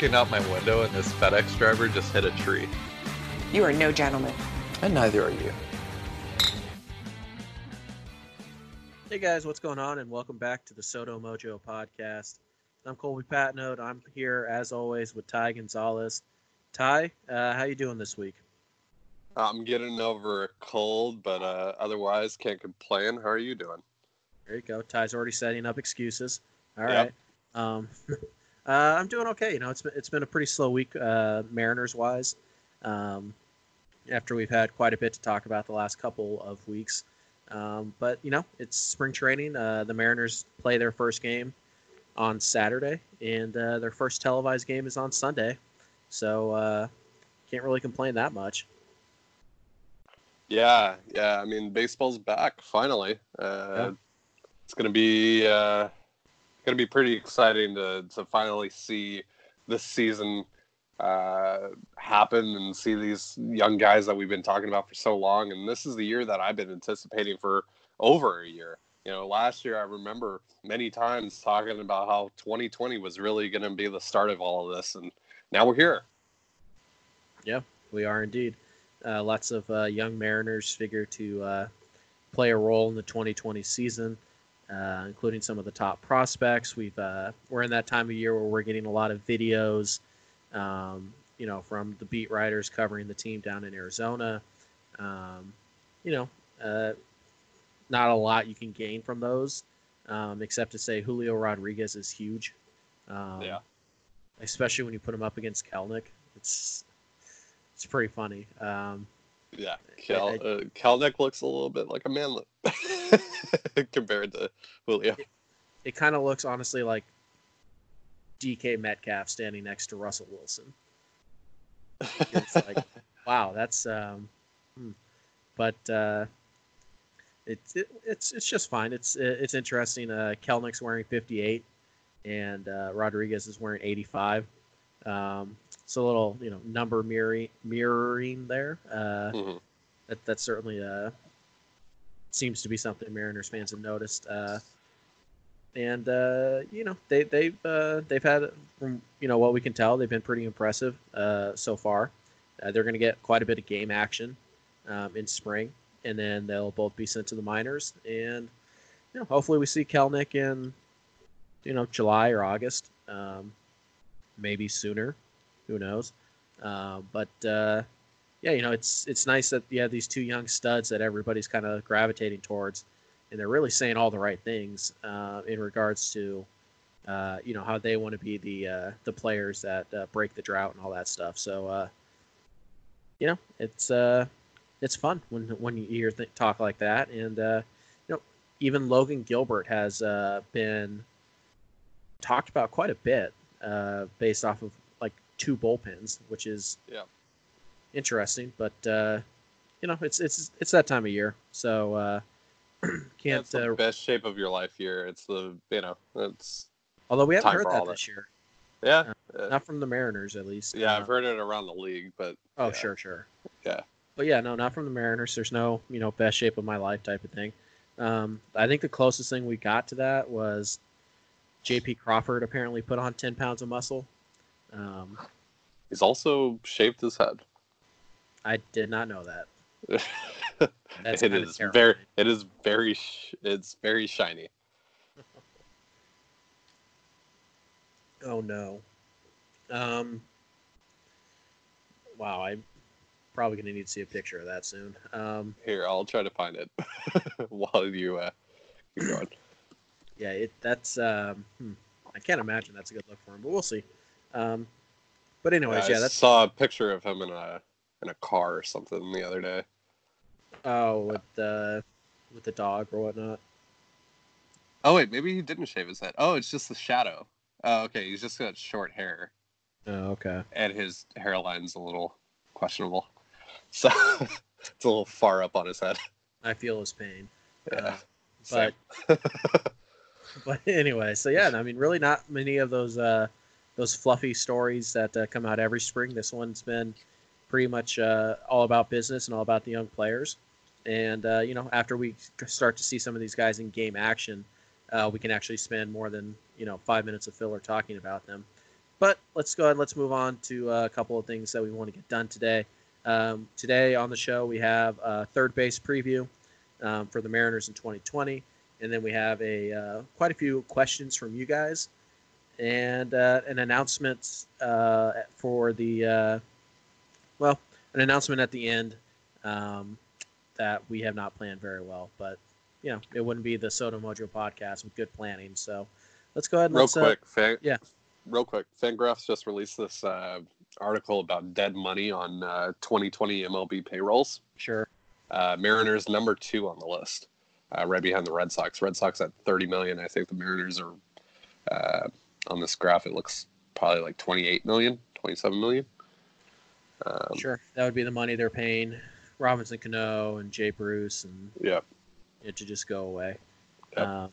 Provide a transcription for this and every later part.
Looking out my window, and this FedEx driver just hit a tree. You are no gentleman. And neither are you. Hey guys, what's going on? And welcome back to the SoDo Mojo podcast. I'm Colby Patnode. I'm here as always with Ty Gonzalez. Ty, uh, how you doing this week? I'm getting over a cold, but uh, otherwise can't complain. How are you doing? There you go. Ty's already setting up excuses. All Yep. right. Um, uh, I'm doing okay. You know, it's been it's been a pretty slow week, uh, Mariners wise. Um, after we've had quite a bit to talk about the last couple of weeks, um, but you know, it's spring training. Uh, the Mariners play their first game on Saturday, and uh, their first televised game is on Sunday. So uh, can't really complain that much. Yeah, yeah. I mean, baseball's back finally. Uh, Yeah. It's gonna be uh, gonna be pretty exciting to to finally see this season uh, happen and see these young guys that we've been talking about for so long. And this is the year that I've been anticipating for over a year. You know, last year I remember many times talking about how 2020 was really going to be the start of all of this, and now we're here. Yeah, we are indeed. Uh, lots of uh, young Mariners figure to uh, play a role in the 2020 season, uh, including some of the top prospects. We've uh, we're in that time of year where we're getting a lot of videos, um, you know, from the beat writers covering the team down in Arizona. Um, you know, uh, not a lot you can gain from those, um, except to say Julio Rodriguez is huge. Um, Yeah. Especially when you put him up against Kelenic, it's it's pretty funny. Um, Yeah, Kel, I- uh, Kelenic looks a little bit like a manlet compared to Julio. it kind of looks honestly like DK Metcalf standing next to Russell Wilson. It's like, wow, that's um, hmm. but uh, it's it, it's it's just fine. It's it's interesting. Uh, Kelenic's wearing 58, and uh, Rodriguez is wearing 85. Um, it's a little you know number mirroring mirroring there. Uh, Mhm. that that certainly uh, seems to be something Mariners fans have noticed. Uh, and uh, you know they they've uh, they've had from you know what we can tell they've been pretty impressive uh, so far. Uh, they're going to get quite a bit of game action um, in spring, and then they'll both be sent to the minors. And you know hopefully we see Kelenic in you know July or August, um, maybe sooner. Who knows? Uh, but uh, yeah, you know it's it's nice that you have these two young studs that everybody's kind of gravitating towards and they're really saying all the right things uh, in regards to uh, you know how they want to be the uh, the players that uh, break the drought and all that stuff. So uh, you know it's uh, it's fun when when you hear th- talk like that, and you know even Logan Gilbert has been talked about quite a bit based off of like two bullpens, which is Yeah. Interesting. But uh, you know it's it's it's that time of year, so. Uh, can't it's the uh, best shape of your life here. It's the you know it's Although we haven't heard that this year, yeah uh, not from the Mariners at least. yeah. Uh, I've heard it around the league, but Oh, yeah. sure, sure. Yeah. But yeah, no, not from the Mariners. There's no, you know, best shape of my life type of thing. Um, I think the closest thing we got to that was J.P. Crawford apparently put on 10 pounds of muscle. Um, he's also shaved his head. I did not know that. That's it terrifying. very it is very sh- it's very shiny. Oh no. Um. Wow, I'm probably gonna need to see a picture of that soon. Um. Here, I'll try to find it while you uh, keep going. yeah, it that's um, hmm, I can't imagine that's a good look for him, but we'll see. Um, but anyways, yeah, that's I saw a picture of him in a in a car or something the other day. oh with the with the dog or whatnot. Oh wait, maybe he didn't shave his head. Oh, it's just the shadow. Oh, okay, he's just got short hair. Oh, okay. and his hairline's a little questionable. So it's a little far up on his head. I feel his pain. Yeah. but but anyway, so yeah, I mean, really not many of those uh, those fluffy stories that uh, come out every spring. This one's been pretty much uh, all about business and all about the young players. And uh, you know, after we start to see some of these guys in game action, uh, we can actually spend more than you know five minutes of filler talking about them. But let's go ahead. Let's move on to uh, a couple of things that we want to get done today. Um, today on the show, we have a third base preview um, for the Mariners in 2020 and then we have a uh, quite a few questions from you guys, and uh, an announcement uh, for the uh, well, an announcement at the end um, that we have not planned very well, but you know it wouldn't be the SoDo Mojo podcast with good planning. So let's go ahead. And real let's, uh, quick, Fan, yeah. real quick. Fangraphs just released this uh, article about dead money on uh, 2020 MLB payrolls. sure. Uh, Mariners number two on the list, uh, right behind the Red Sox. Red Sox at 30 million. I think the Mariners are uh, on this graph. It looks probably like 28 million, 27 million. Um, Sure, that would be the money they're paying Robinson Cano and Jay Bruce, and Yeah, it to just go away. Yep. Um,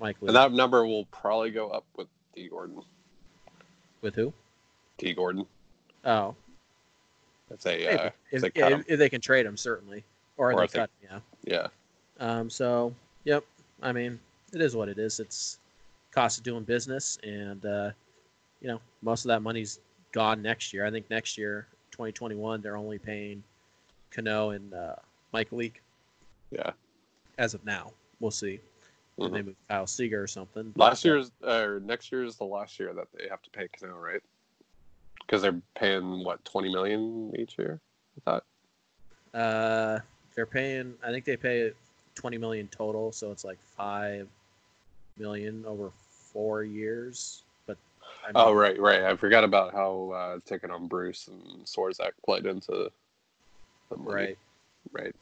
Mike Leake. and that number will probably go up with Dee Gordon. with who? Dee Gordon. Oh, That's a uh, if, they cut if, they can trade him, certainly, or, Or they if they- cut. him, yeah. Yeah. Um. So, yep. I mean, it is what it is. It's cost of doing business, and uh, you know, most of that money's gone next year. I think next year, 2021, they're only paying Cano and uh, Mike Leake Yeah. as of now. We'll see. Mhm. they move Kyle Seager or something. Last uh, year's or next year is the last year that they have to pay Cano, right? Because they're paying what 20 million each year. I thought. Uh, they're paying. I think they pay twenty million total, so it's like five million over four years. I Oh right, right. I forgot about how uh, taking on Bruce and Swarzak played into the money. right. Right.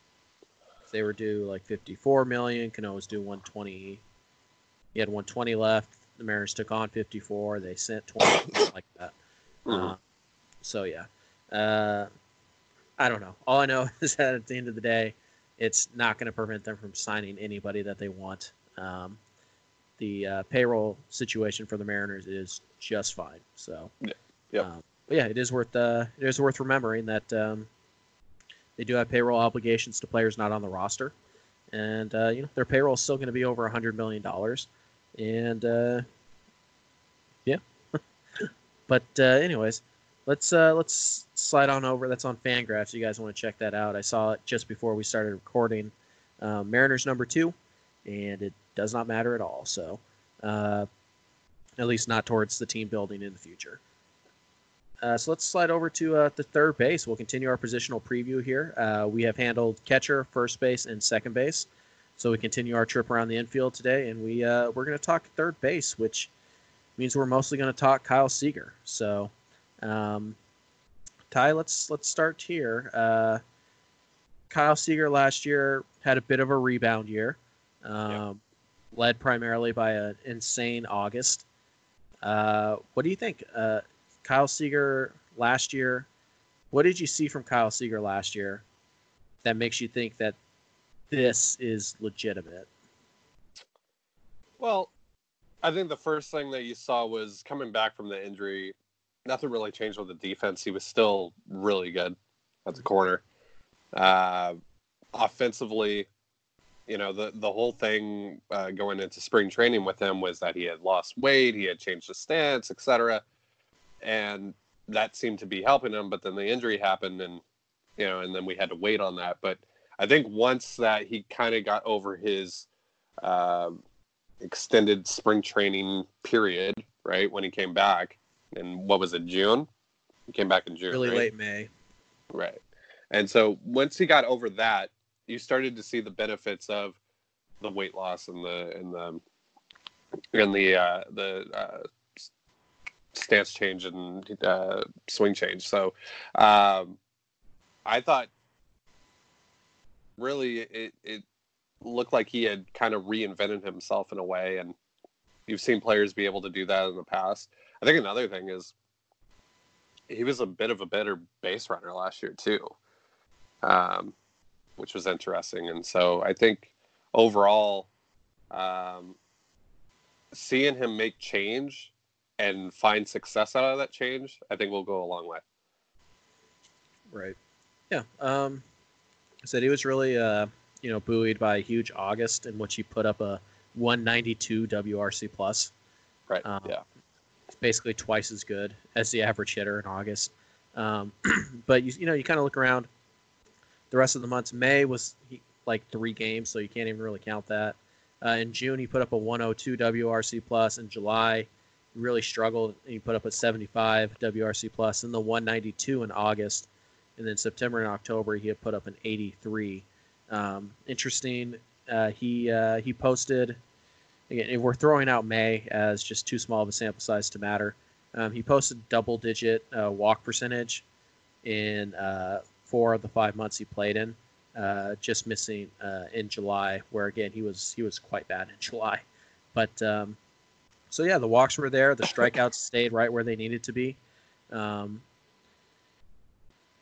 They were due like fifty-four million. Cano was due one twenty. He had one twenty left. The Mariners took on fifty-four. They sent twenty like that. Mhm. Uh, so yeah, uh, I don't know. All I know is that at the end of the day, it's not going to prevent them from signing anybody that they want. Um, the uh, payroll situation for the Mariners is just fine. So, Yeah. Yep. um, but yeah, it is worth uh, it is worth remembering that um, they do have payroll obligations to players not on the roster, and uh, you know their payroll is still going to be over a hundred million dollars, and uh, yeah. but uh, anyways, let's uh, let's slide on over. That's on Fangraphs. You guys want to check that out? I saw it just before we started recording. Um, Mariners number two, and it does not matter at all. So, uh, at least not towards the team building in the future. Uh, so let's slide over to uh, the third base. We'll continue our positional preview here. Uh, we have handled catcher, first base, and second base. So we continue our trip around the infield today, and we uh, we're going to talk third base, which means we're mostly going to talk Kyle Seager. So, um, Ty, let's let's start here. Uh, Kyle Seager last year had a bit of a rebound year, um, led primarily by an insane August. Uh, what do you think, uh, Kyle Seager last year? What did you see from Kyle Seager last year that makes you think that this is legitimate? Well, I think the first thing that you saw was coming back from the injury. Nothing really changed with the defense. He was still really good at the corner. Uh, offensively, you know, the the whole thing uh, going into spring training with him was that he had lost weight, he had changed his stance, etc., and that seemed to be helping him. But then the injury happened, and you know, and then we had to wait on that. But I think once that he kind of got over his um extended spring training period, right? When he came back, and what was it, June? He came back in June, Really right? late May. right? And so once he got over that, you started to see the benefits of the weight loss and the and the and the uh, the uh, stance change and uh, swing change. So um, I thought really it it looked like he had kind of reinvented himself in a way, and you've seen players be able to do that in the past. I think another thing is he was a bit of a better base runner last year too, um, which was interesting. And so I think overall, um, seeing him make change and find success out of that change, I think will go a long way. Right. Yeah. Um, I said he was really, uh, you know, buoyed by a huge August in which he put up a 192 WRC plus. Right. Um, yeah. It's basically twice as good as the average hitter in August. Um, but you, you know, you kind of look around the rest of the months. May was he, like three games, so you can't even really count that. Uh, in June, he put up a 102 WRC plus. In July, he really struggled. and He put up a 75 WRC plus. and the 192 in August, and then September and October he had put up an 83. Um, interesting. Uh, he uh, he posted. Again, we're throwing out May as just too small of a sample size to matter. Um, he posted double-digit uh, walk percentage in uh, four of the five months he played in. Uh, just missing uh, in July, where again he was he was quite bad in July. But um, so yeah, the walks were there. The strikeouts stayed right where they needed to be. Um,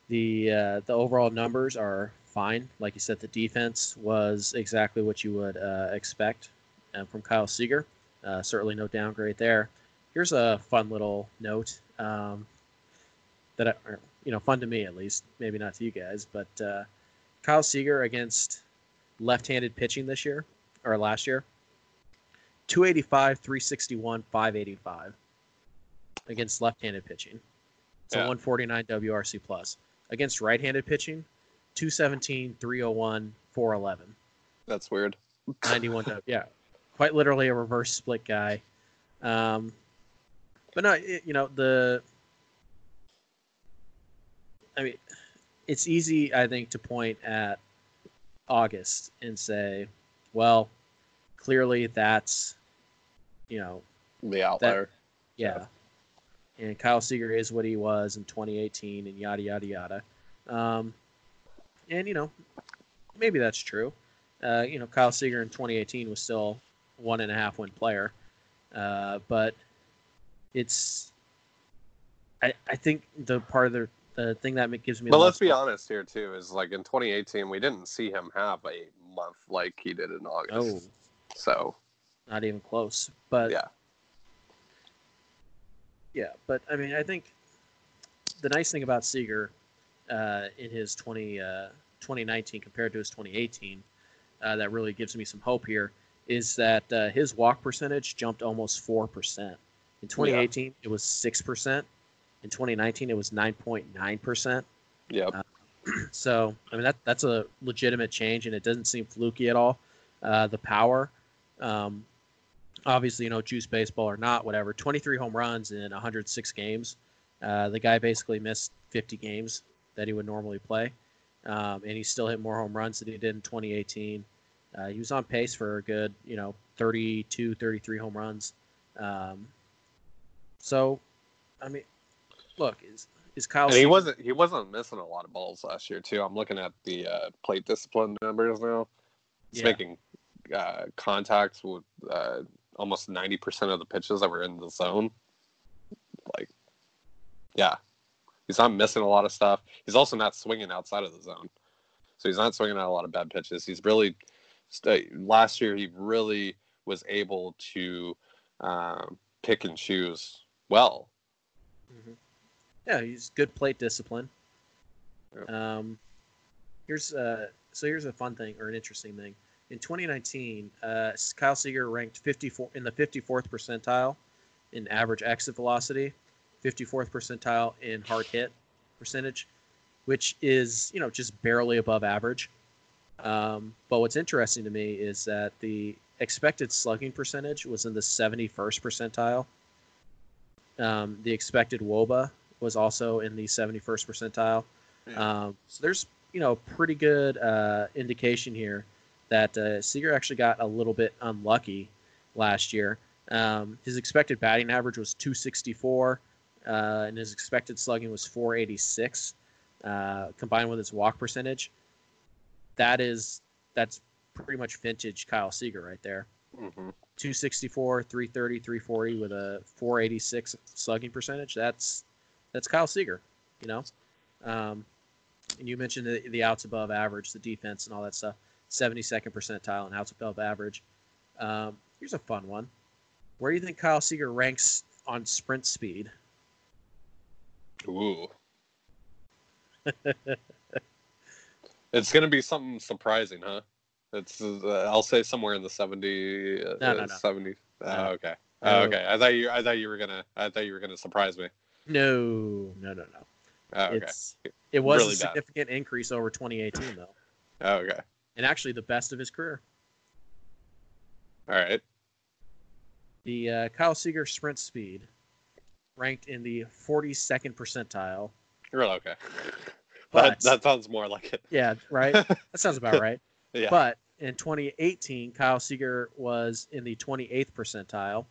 the uh, the overall numbers are fine. Like you said, the defense was exactly what you would uh, expect uh, from Kyle Seager. Uh, certainly no downgrade there. Here's a fun little note um, that I, you know, fun to me at least, maybe not to you guys, but uh, Kyle Seager against left-handed pitching this year or last year, 285, 361, 585 against left-handed pitching. It's Yeah. a 149 WRC plus. Against right-handed pitching, 217, 301, 411. That's weird. 91 W. Yeah, quite literally a reverse split guy. Um, but no, it, you know the. I mean, it's easy, I think, to point at August and say, well, clearly that's, you know, The outlier. yeah. And Kyle Seager is what he was in 2018 and yada, yada, yada. Um, and, you know, maybe that's true. Uh, you know, Kyle Seager in 2018 was still one and a half win player. Uh, but it's, I, I think the part of the, the thing that gives me But let's be honest here too. Is like in 2018, we didn't see him have a month like he did in August. Oh, So not even close. But yeah, Yeah, but I mean, I think the nice thing about Seager uh, in his 20, uh, 2019 compared to his 2018 uh, that really gives me some hope here is that uh, his walk percentage jumped almost 4%. In 2018, it was 6%. In 2019, it was 9.9%. yep. Uh, So, I mean, that that's a legitimate change, and it doesn't seem fluky at all. Uh, the power, um, obviously, you know, juice baseball or not, whatever. 23 home runs in 106 games. Uh, the guy basically missed 50 games that he would normally play, um, and he still hit more home runs than he did in 2018. Uh, he was on pace for a good, you know, 32, 33 home runs. Um, so, I mean, look, is is Kyle? And he Seager- wasn't he wasn't missing a lot of balls last year too. I'm looking at the uh, plate discipline numbers now. He's Yeah. making uh, contacts with uh, almost 90 percent of the pitches that were in the zone. Like, yeah, he's not missing a lot of stuff. He's also not swinging outside of the zone, so he's not swinging out a lot of bad pitches. He's really st- last year he really was able to um, pick and choose well. Mhm. Yeah, he's good plate discipline. Um, here's uh, so here's a fun thing or an interesting thing. In 2019, uh, Kyle Seager ranked 54 in the 54th percentile in average exit velocity, 54th percentile in hard hit percentage, which is you know just barely above average. Um, but what's interesting to me is that the expected slugging percentage was in the 71st percentile. Um, the expected WOBA was also in the 71st percentile. Um, so there's you know pretty good uh, indication here that uh, Seager actually got a little bit unlucky last year. Um, his expected batting average was 264, uh, and his expected slugging was 486. Uh, combined with his walk percentage, that is that's pretty much vintage Kyle Seager right there. hmm 264, 330, 340 with a 486 slugging percentage. That's that's Kyle Seager. You know, um, and you mentioned the, the outs above average, the defense, and all that stuff. 72nd percentile and outs above average. Um, here's a fun one. Where do you think Kyle Seager ranks on sprint speed? Ooh. it's gonna be something surprising, huh? It's uh, I'll say somewhere in the 70 uh, No, no, no. 70 oh, No. okay. No. Oh, okay. I thought you I thought you were going to I thought you were going to surprise me. No, no, no, no. Oh, okay. It's it was Really a bad. significant increase over 2018 though, Oh, okay. and actually the best of his career. All right. The uh, Kyle Seager sprint speed ranked in the 42nd percentile. You're okay. But that that sounds more like it. yeah, right. That sounds about right. Yeah. But in 2018, Kyle Seager was in the 28th percentile,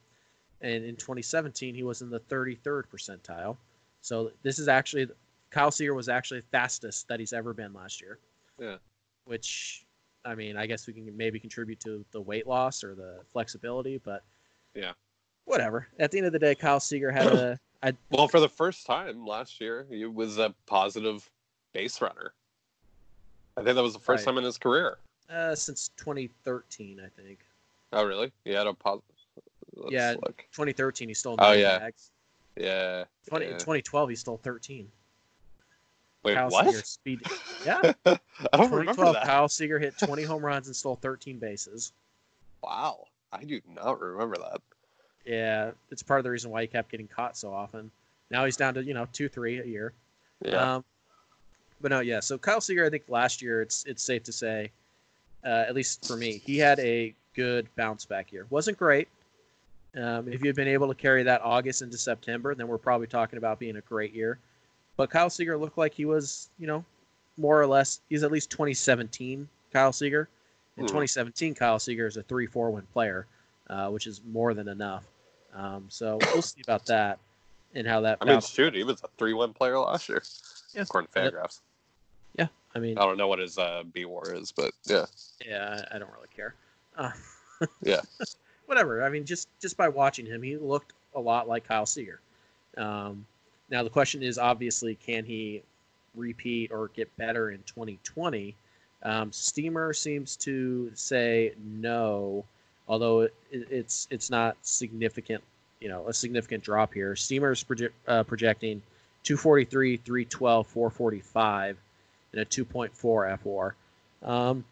and in 2017 he was in the 33rd percentile. So this is actually Kyle Seager was actually the fastest that he's ever been last year. Yeah. Which, I mean, I guess we can maybe contribute to the weight loss or the flexibility, but Yeah. whatever. At the end of the day, Kyle Seager had a I Well, for the first time last year, he was a positive base runner. I think that was the first Right. time in his career. uh, since 2013, I think. Oh, really? He had a positive. Yeah. Look. 2013 he stole Oh, yeah. bags. Yeah. 20, yeah. 2012 he stole 13. Wait, Kyle what? Seager speed. Yeah. I don't remember 2012 that. Kyle Seager hit 20 home runs and stole 13 bases. Wow. I do not remember that. Yeah, it's part of the reason why he kept getting caught so often. Now he's down to you know two, three a year. Yeah. Um, but no, yeah. So Kyle Seager, I think last year it's it's safe to say, uh, at least for me, he had a good bounce back year. wasn't great. Um, if you've been able to carry that August into September, then we're probably talking about being a great year. But Kyle Seager looked like he was, you know, more or less. He's at least 2017 Kyle Seager. In Hmm. 2017, Kyle Seager is a three-four win player, uh, which is more than enough. Um, so we'll see about that and how that. I mean, shoot, he was a three-one player last year, Yeah. according to Yep. Yeah. I mean, I don't know what his uh, B WAR is, but yeah, Yeah, I I don't really care. Uh, Yeah. Whatever. I mean, just just by watching him, he looked a lot like Kyle Seager. Um, now the question is obviously, can he repeat or get better in 2020? Um, Steamer seems to say no, although it, it's it's not significant. You know, a significant drop here. Steamer's proje- uh, projecting 243, 312, 445, and a 2.4 FWAR. Um,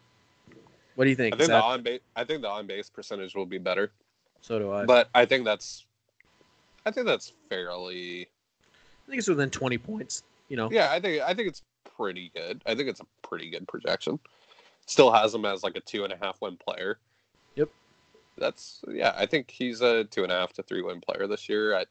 what do you think? I think that- the on base, I think the on base percentage will be better, so do I. but I think that's, I think that's fairly, I think it's within 20 points. You know, yeah, I think I think it's pretty good. I think it's a pretty good projection. Still has him as like a two and a half win player. Yep. That's yeah. I think he's a two and a half to three win player this year at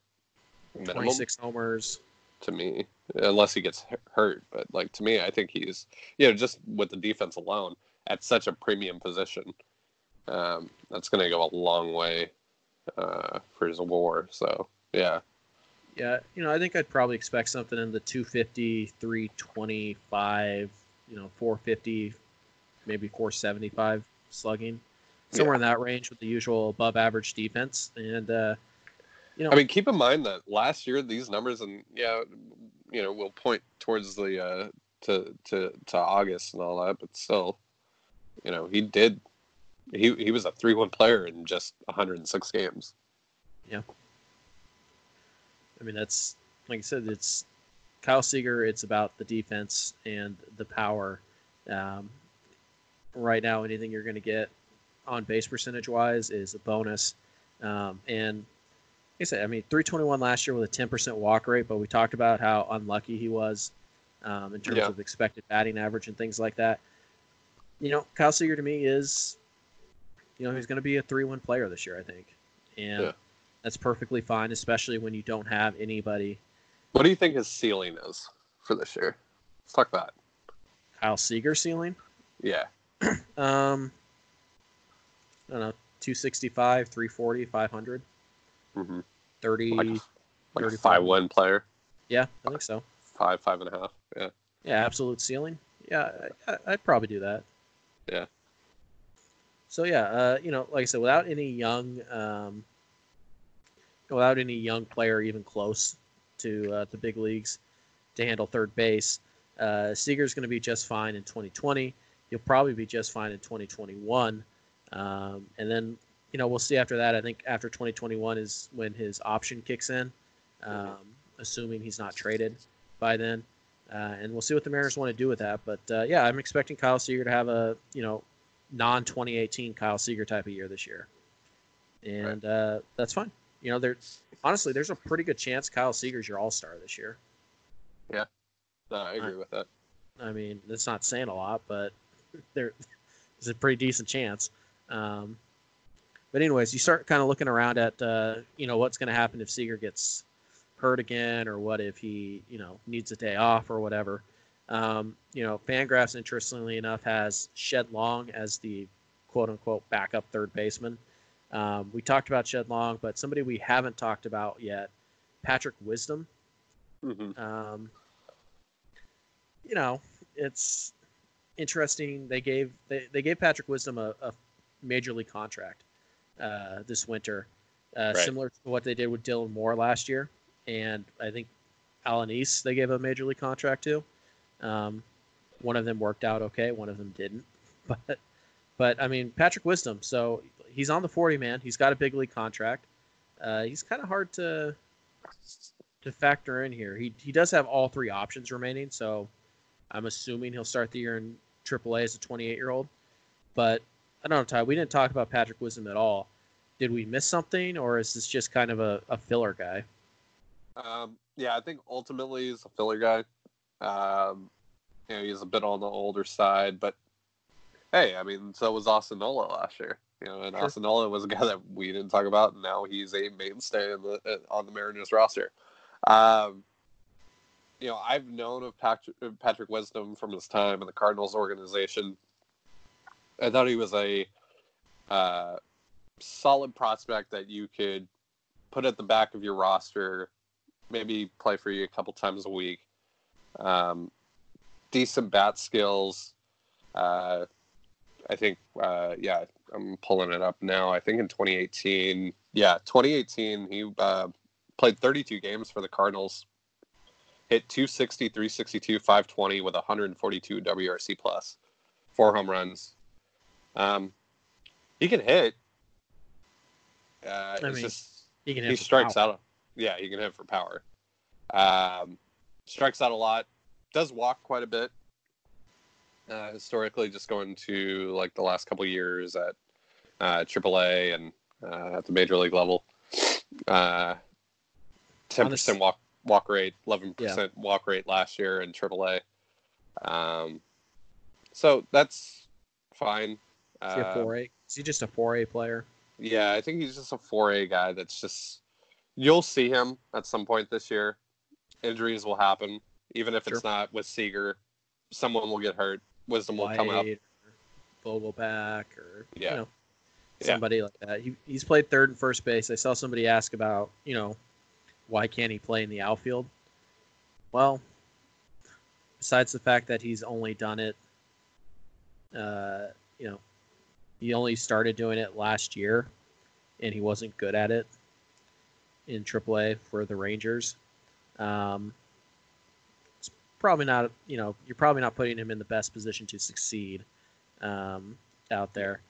minimum. 26 homers. to me, unless he gets hurt. But like to me, I think he's you know just with the defense alone at such a premium position, um, that's going to go a long way uh, for his WAR. So yeah, Yeah, you know, I think I'd probably expect something in the 250, 325, you know, 450, maybe 475 slugging, somewhere in that range with the usual above average defense. And, uh, you know, I mean, keep in mind that last year these numbers and yeah, you know, will point towards the uh, to to to August and all that, but still, you know, he did. He he was a three one player in just 106 games. Yeah. I mean, that's like I said, it's Kyle Seager. It's about the defense and the power. Um, right now, anything you're going to get on base percentage wise is a bonus. Um, and like I said, I mean, 321 last year with a 10% walk rate, but we talked about how unlucky he was um, in terms Yeah. of expected batting average and things like that. You know, Kyle Seager to me is, you know, he's going to be a 3 1 player this year, I think. And Yeah. that's perfectly fine, especially when you don't have anybody. What do you think his ceiling is for this year? Let's talk that. Kyle Seager ceiling. Yeah. Um, I don't know, 265, 340, 500, hmm 30. Like, like 35. five one player, yeah, I think so. five five and a half. Yeah. Yeah, absolute ceiling. Yeah, I, I- I'd probably do that. Yeah. So yeah, uh, you know, like I said, without any young, um, without any young player even close to uh, the big leagues to handle third base. Uh, Seager's going to be just fine in 2020. He'll probably be just fine in 2021. Um, and then, you know, we'll see after that. I think after 2021 is when his option kicks in, um, assuming he's not traded by then. Uh, and we'll see what the Mariners want to do with that. But uh, yeah, I'm expecting Kyle Seager to have a, you know, non 2018 Kyle Seager type of year this year. And uh, that's fine. You know, there honestly, there's a pretty good chance Kyle Seager's your all star this year. No, I agree with that. I mean, that's not saying a lot, but there's a pretty decent chance. Um, but anyways, you start kind of looking around at uh, you know what's going to happen if Seager gets hurt again, or what if he you know needs a day off or whatever. Um, you know, Fangraphs interestingly enough has Shed Long as the quote unquote backup third baseman. Um, we talked about Shed Long, but somebody we haven't talked about yet, Patrick Wisdom. hmm Um, you know, it's interesting. They gave they, they gave Patrick Wisdom a, a major league contract uh, this winter, uh, Right. similar to what they did with Dylan Moore last year, and I think Alan East they gave a major league contract to. Um, one of them worked out okay, one of them didn't, but but I mean Patrick Wisdom. So he's on the forty man. He's got a big league contract. Uh, he's kind of hard to to factor in here. He he does have all three options remaining, so I'm assuming he'll start the year in AAA as a 28 year old. But I don't know, Ty. We didn't talk about Patrick Wisdom at all. Did we miss something, or is this just kind of a, a filler guy? Um, yeah, I think ultimately he's a filler guy. Um, you know, he's a bit on the older side, but hey, I mean, so was Austin last year. You know, and Sure. Was a guy that we didn't talk about, and now he's a mainstay in the, uh, on the Mariners roster. Um, you know, I've known of Patrick, Patrick Wisdom from his time in the Cardinals organization. I thought he was a uh, solid prospect that you could put at the back of your roster, maybe play for you a couple times a week. Um, decent bat skills. Uh, I think, uh, yeah, I'm pulling it up now. I think in 2018, yeah, 2018, he uh, played 32 games for the Cardinals, hit 260, 362, 520 with 142 WRC plus, four home runs. Um, he can hit. Uh, it's mean, just He can he strikes power. out. Yeah, he can hit for power. Um, strikes out a lot. Does walk quite a bit. Uh, historically, just going to like the last couple years at uh, AAA and uh, at the major league level. Uh, Ten percent walk walk rate, eleven percent walk rate last year in AAA. Um, so that's fine. Is he a Uh, 4A? Is he just a 4A player? yeah, I think he's just a 4A guy that's just you'll see him at some point this year. Injuries will happen, even if it's not with Seager. Someone will get hurt. Wisdom will come up. White Vogelbach or Yeah. you know Yeah. somebody like that. He, he's played third and first base. I saw somebody ask about you know why can't he play in the outfield? Well, besides the fact that he's only done it, uh, you know, he only started doing it last year, and he wasn't good at it in AAA for the Rangers. Um, it's probably not, you know, you're probably not putting him in the best position to succeed um, out there.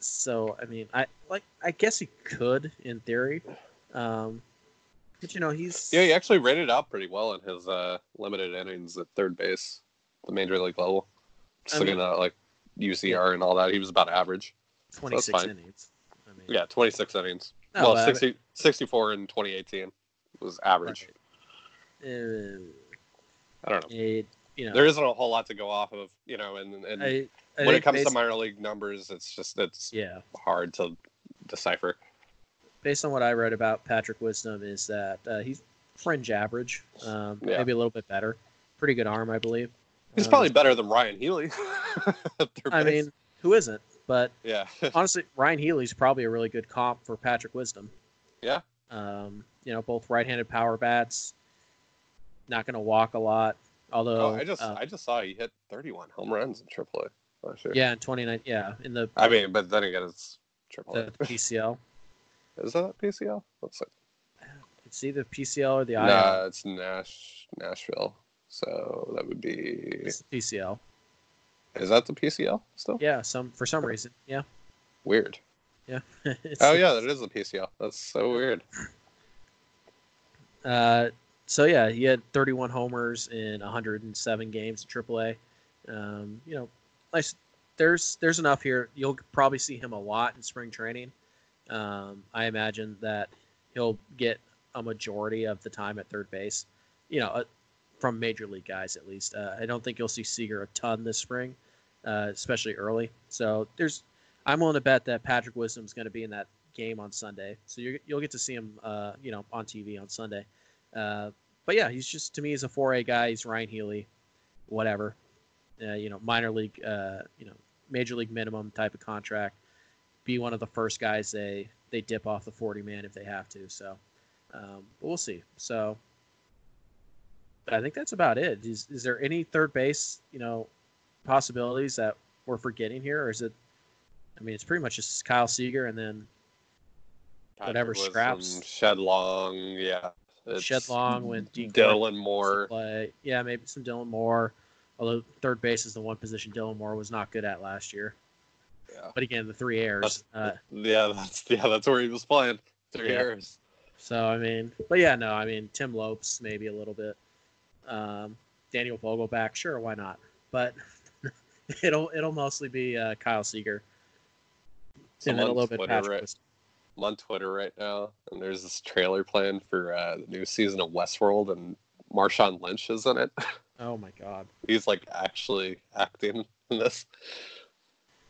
So I mean, I like I guess he could in theory, um, but you know he's Yeah, he actually rated out pretty well in his uh, limited innings at third base, the major league level. Just I looking mean- at like UZR and all that, he was about average. 26 fine. innings. I mean, Yeah, 26 innings. No, well, but I 60, 64 in 2018 was average. uh, I don't know. it, you know, There isn't a whole lot to go off of, you know, and, and I, I when it comes to minor league numbers, it's just it's yeah, hard to decipher. based on what I read about Patrick Wisdom, is that uh, he's fringe average, um, Yeah. maybe a little bit better. Pretty good arm, I believe. He's Um, probably better than Ryan Healy. I mean, who isn't? But yeah, honestly, Ryan Healy's probably a really good comp for Patrick Wisdom. Yeah. Um, you know, both right-handed power bats. Not going to walk a lot, although oh, I just uh, I just saw he hit 31 home runs in AAA last year. yeah, in 29, yeah, in the, I mean, but then again, it's AAA. the PCL. Is that PCL? See. It It's either PCL or the IL. Nah, it's Nash Nashville. So that would be. It's PCL. Is that the PCL still? Yeah, some for some reason. Yeah. Weird. Yeah. Oh yeah, that is the PCL. That's so weird. Uh, so yeah, he had 31 homers in 107 games in AAA. Um, you know, nice. There's there's enough here. You'll probably see him a lot in spring training. Um, I imagine that he'll get a majority of the time at third base. You know, uh, from major league guys at least. Uh, I don't think you'll see Seager a ton this spring, uh, especially early. So there's, I'm willing to bet that Patrick Wisdom's going to be in that game on Sunday. So you you'll get to see him, uh, you know, on TV on Sunday. Uh, but yeah, he's just to me he's a 4A guy. He's Ryan Healy, whatever. Uh, you know, minor league, uh, you know, major league minimum type of contract. Be one of the first guys they they dip off the 40 man if they have to. So, um, but we'll see. So, I think that's about it. Is is there any third base, you know, possibilities that we're forgetting here, or is it? I mean, it's pretty much just Kyle Seager and then Whatever scraps. Wisdom, Shed Long, yeah. It's Shed Long when Dean Dylan Moore. play. Yeah, maybe some Dylan Moore. Although third base is the one position Dylan Moore was not good at last year. Yeah. But again, the three airs. Uh, yeah, that's yeah, that's where he was playing. Three Yeah. errors. so I mean, but yeah, no, I mean Tim Lopes maybe a little bit. Um, Daniel Vogelbach, sure, why not? But it'll it'll mostly be uh, Kyle Seager. And then a on little bit Patrick. right- I'm on Twitter right now, and there's this trailer planned for uh, the new season of Westworld, and Marshawn Lynch is in it. Oh my God. He's like actually acting in this.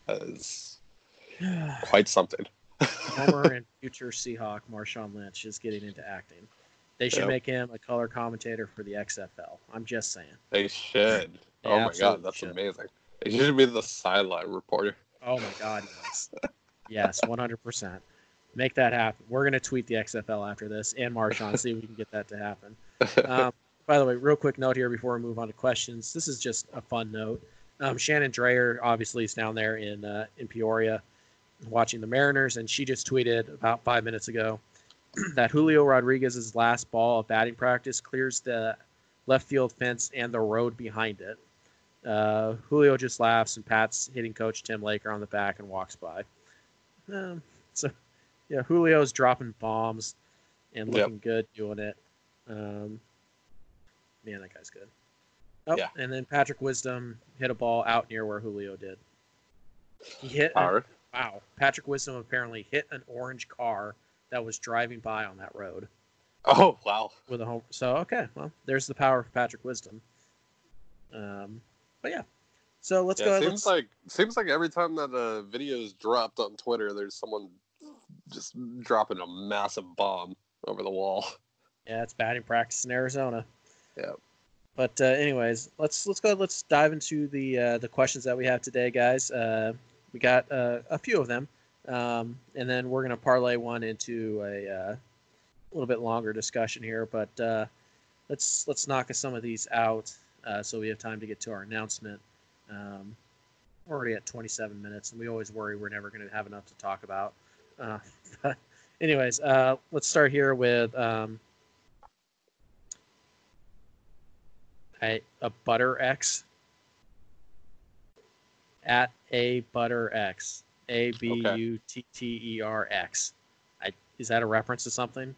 It's quite something. Former and future Seahawk Marshawn Lynch is getting into acting. They should Yep. make him a color commentator for the XFL. I'm just saying. They should. Oh my god, that's should. amazing. He should be the sideline reporter. Oh my God, yes. yes, 100%. Make that happen. We're going to tweet the XFL after this and Marshawn, see if we can get that to happen. Um, by the way, real quick note here before we move on to questions. This is just a fun note. Um, Shannon Drayer obviously is down there in uh, in Peoria watching the Mariners, and she just tweeted about five minutes ago that Julio Rodriguez's last ball of batting practice clears the left field fence and the road behind it. Uh, Julio just laughs and pats hitting coach Tim Laker on the back and walks by. Um, so, yeah, Julio's dropping bombs and Yep. looking good doing it. Um, man, that guy's good. Oh, Yeah. and then Patrick Wisdom hit a ball out near where Julio did. He hit. Power. wow, Patrick Wisdom apparently hit an orange car that was driving by on that road Oh wow. with a home. So okay, well, there's the power of Patrick Wisdom. Um, but yeah, so let's yeah, go. it seems let's, like seems like every time that a video is dropped on Twitter, there's someone just dropping a massive bomb over the wall. yeah, it's batting practice in Arizona. Yep. But uh, anyways, let's let's go. Let's dive into the uh, the questions that we have today, guys. Uh, we got uh, a few of them, um, and then we're gonna parlay one into a uh, little bit longer discussion here. But uh, let's let's knock some of these out uh, so we have time to get to our announcement. Um, we're already at 27 minutes, and we always worry we're never going to have enough to talk about. Uh, but anyways, uh, let's start here with um, a, a butter X at a butter X a b u t t e r x. I is that a reference to something?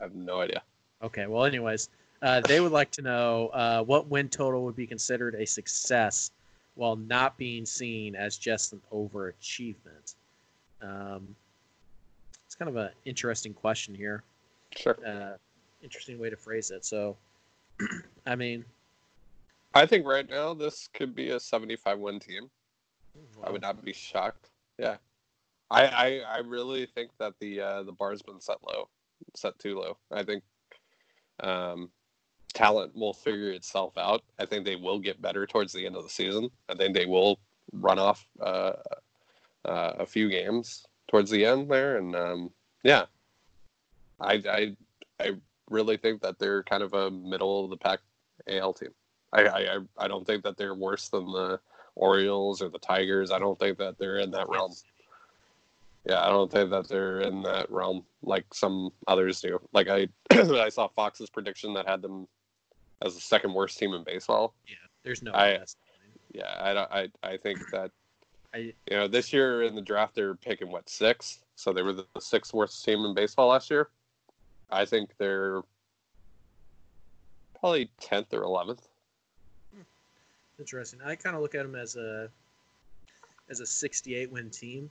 I have no idea. Okay. Well, anyways, uh, they would like to know uh, what win total would be considered a success while not being seen as just an overachievement. Um, it's kind of an interesting question here. Sure. Uh, interesting way to phrase it. So, I mean, I think right now this could be a 75 win team. I would not be shocked. Yeah. I, I I really think that the uh, the bar's been set low, set too low. I think um, talent will figure itself out. I think they will get better towards the end of the season. I think they will run off uh, uh, a few games towards the end there, and um, yeah, I, I I really think that they're kind of a middle of the pack AL team. I, I I- don't think that they're worse than the Orioles or the Tigers. I don't think that they're in that realm. Yeah, I don't think that they're in that realm like some others do. Like I, I saw Fox's prediction that had them as the second worst team in baseball. Yeah, there's no. I- Yeah, I don't. I I think that I you know this year in the draft they're picking what sixth, so they were the sixth worst team in baseball last year. I think they're probably tenth or eleventh. Interesting. I kind of look at them as a as a 68 win team.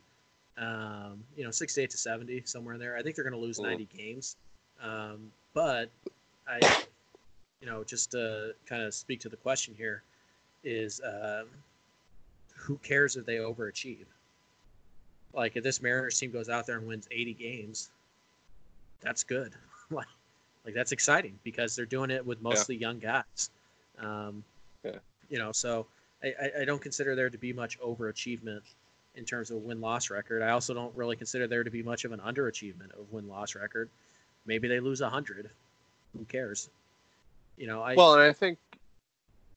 Um, you know, 68 to 70 somewhere in there. I think they're going to lose Mm. 90 games. Um, but I, you know, just to kind of speak to the question here, is um, who cares if they overachieve? Like if this Mariners team goes out there and wins 80 games, that's good. like, like that's exciting because they're doing it with mostly young guys. Um, Yeah. You know, so I, I, don't consider there to be much overachievement in terms of win loss record. I also don't really consider there to be much of an underachievement of win loss record. Maybe they lose hundred. Who cares? You know, I well, and I think,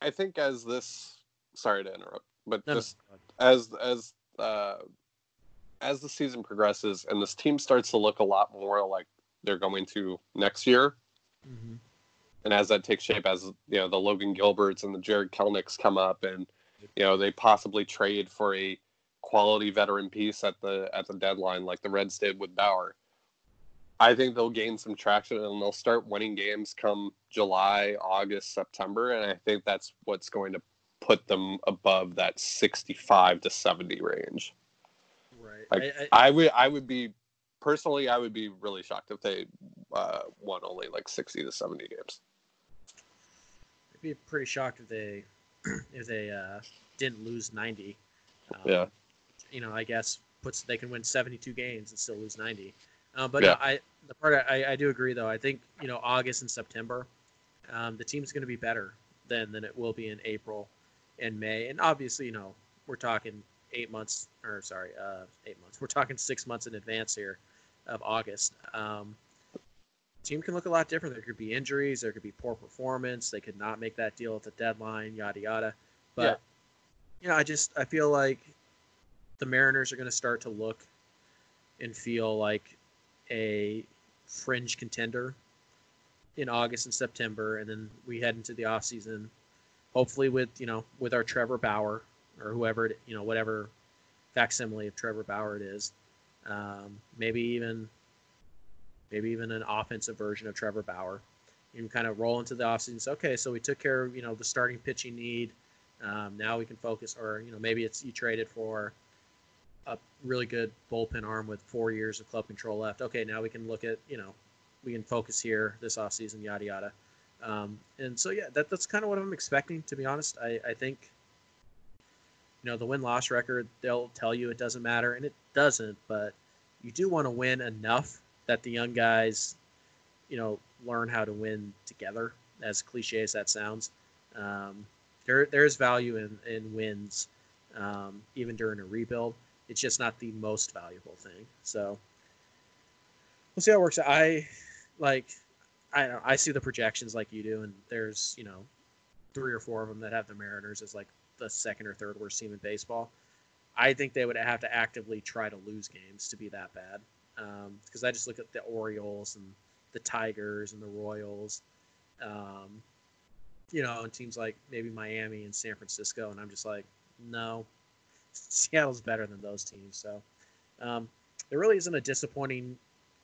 I think as this, sorry to interrupt, but no, no, just as as uh, as the season progresses and this team starts to look a lot more like they're going to next year, Mhm. and as that takes shape, as you know, the Logan Gilberts and the Jarred Kelenics come up, and you know they possibly trade for a quality veteran piece at the at the deadline, like the Reds did with Bauer. I think they'll gain some traction and they'll start winning games come July, August, September, and I think that's what's going to put them above that 65 to 70 range. right. Like, I, I, I would I would be personally I would be really shocked if they uh, won only like 60 to 70 games. I'd be pretty shocked if they if they uh, didn't lose ninety. Um, Yeah. You know, I guess puts they can win seventy two games and still lose ninety. Uh, but Yeah. no, I the part I, I do agree though. I think you know August and September, um, the team's going to be better than than it will be in April and May. And obviously, you know, we're talking eight months or sorry, uh, eight months. We're talking six months in advance here of August. Um, team can look a lot different. There could be injuries, there could be poor performance, they could not make that deal at the deadline, yada yada. But Yeah. you know, I just I feel like the Mariners are going to start to look and feel like a fringe contender in August and September, and then we head into the off season, hopefully with you know with our Trevor Bauer or whoever it, you know whatever facsimile of Trevor Bauer it is, um, maybe even maybe even an offensive version of Trevor Bauer. Can kind of roll into the offseason. and say, Okay, so we took care of you know the starting pitching need. Um, now we can focus, or you know maybe it's you traded for a really good bullpen arm with four years of club control left. Okay, now we can look at you know we can focus here this offseason, yada yada. Um, and so yeah, that, that's kind of what I'm expecting. To be honest, I, I think you know the win loss record they'll tell you it doesn't matter, and it doesn't. But you do want to win enough that the young guys, you know, learn how to win together. As cliche as that sounds, um, there there's value in in wins, um, even during a rebuild. It's just not the most valuable thing. So we'll see how it works. out. I like I don't know, I see the projections like you do, and there's you know three or four of them that have the Mariners as like the second or third worst team in baseball. I think they would have to actively try to lose games to be that bad. Because I just look at the Orioles and the Tigers and the Royals, um, you know, and teams like maybe Miami and San Francisco, and I'm just like, no, Seattle's better than those teams. So um, there really isn't a disappointing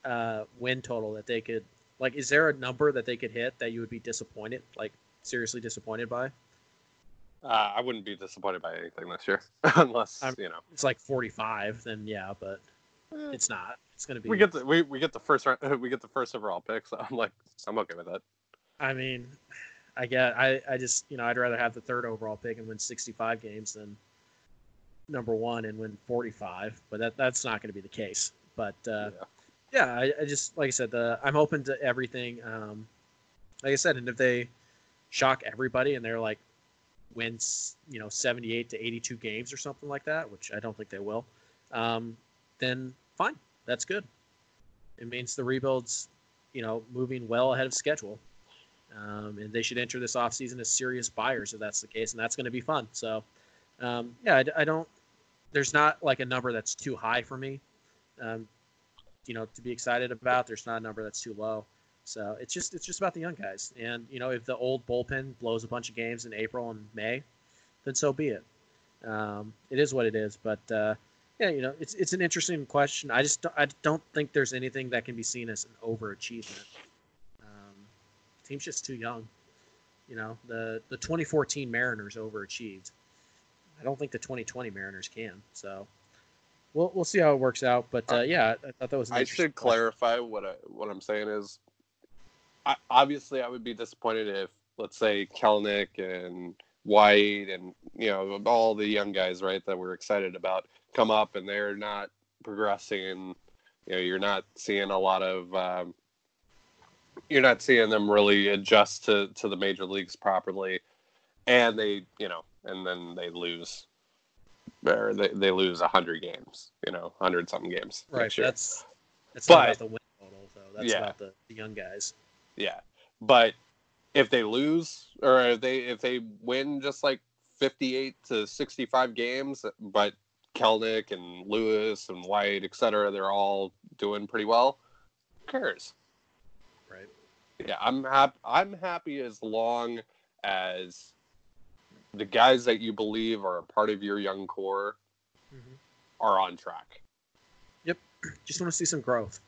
uh, win total that they could like. Is there a number that they could hit that you would be disappointed, like seriously disappointed by? Uh, I wouldn't be disappointed by anything this year, unless I'm- you know It's like 45, then yeah, but Eh, it's not. It's gonna be. we get the we, we get the first round, we get the first overall pick. So I'm like I'm okay with that. I mean, I get. I I just you know I'd rather have the third overall pick and win 65 games than number one and win 45. But that that's not going to be the case. But uh, yeah. yeah, I, I just like I said, the I'm open to everything. Um, like I said, and if they shock everybody and they're like wins, you know, 78 to 82 games or something like that, which I don't think they will, um, then fine, that's good. It means the rebuild's, you know, moving well ahead of schedule. Um, and they should enter this offseason as serious buyers if that's the case, and that's going to be fun. So, um, yeah, I, I don't. There's not like a number that's too high for me. um, you know, to be excited about. There's not a number that's too low. So it's just it's just about the young guys. And you know, if the old bullpen blows a bunch of games in April and May, then so be it. Um, it is what it is. But uh, yeah, you know, it's it's an interesting question. I just don't, I don't think there's anything that can be seen as an overachievement. Um, team's just too young. You know, the the 2014 Mariners overachieved. I don't think the 2020 Mariners can. So we'll we'll see how it works out. But uh, yeah, I thought that was. I should clarify what I, what I'm saying is, I, obviously I would be disappointed if let's say Kelenic and White and you know all the young guys right that we're excited about come up and they're not progressing and you know you're not seeing a lot of um, you're not seeing them really adjust to to the major leagues properly and they you know and then they lose or they, they lose 100 games you know 100 something games Right. That's that's But- not about the win total, though. That's Yeah. about the, the young guys. Yeah, but if they lose or if they if they win just like fifty eight to sixty five games, but Kelenic and Lewis and White, et cetera, they're all doing pretty well. Who cares? Right. Yeah, I'm happy. I'm happy as long as the guys that you believe are a part of your young core are on track. Yep. Just want to see some growth.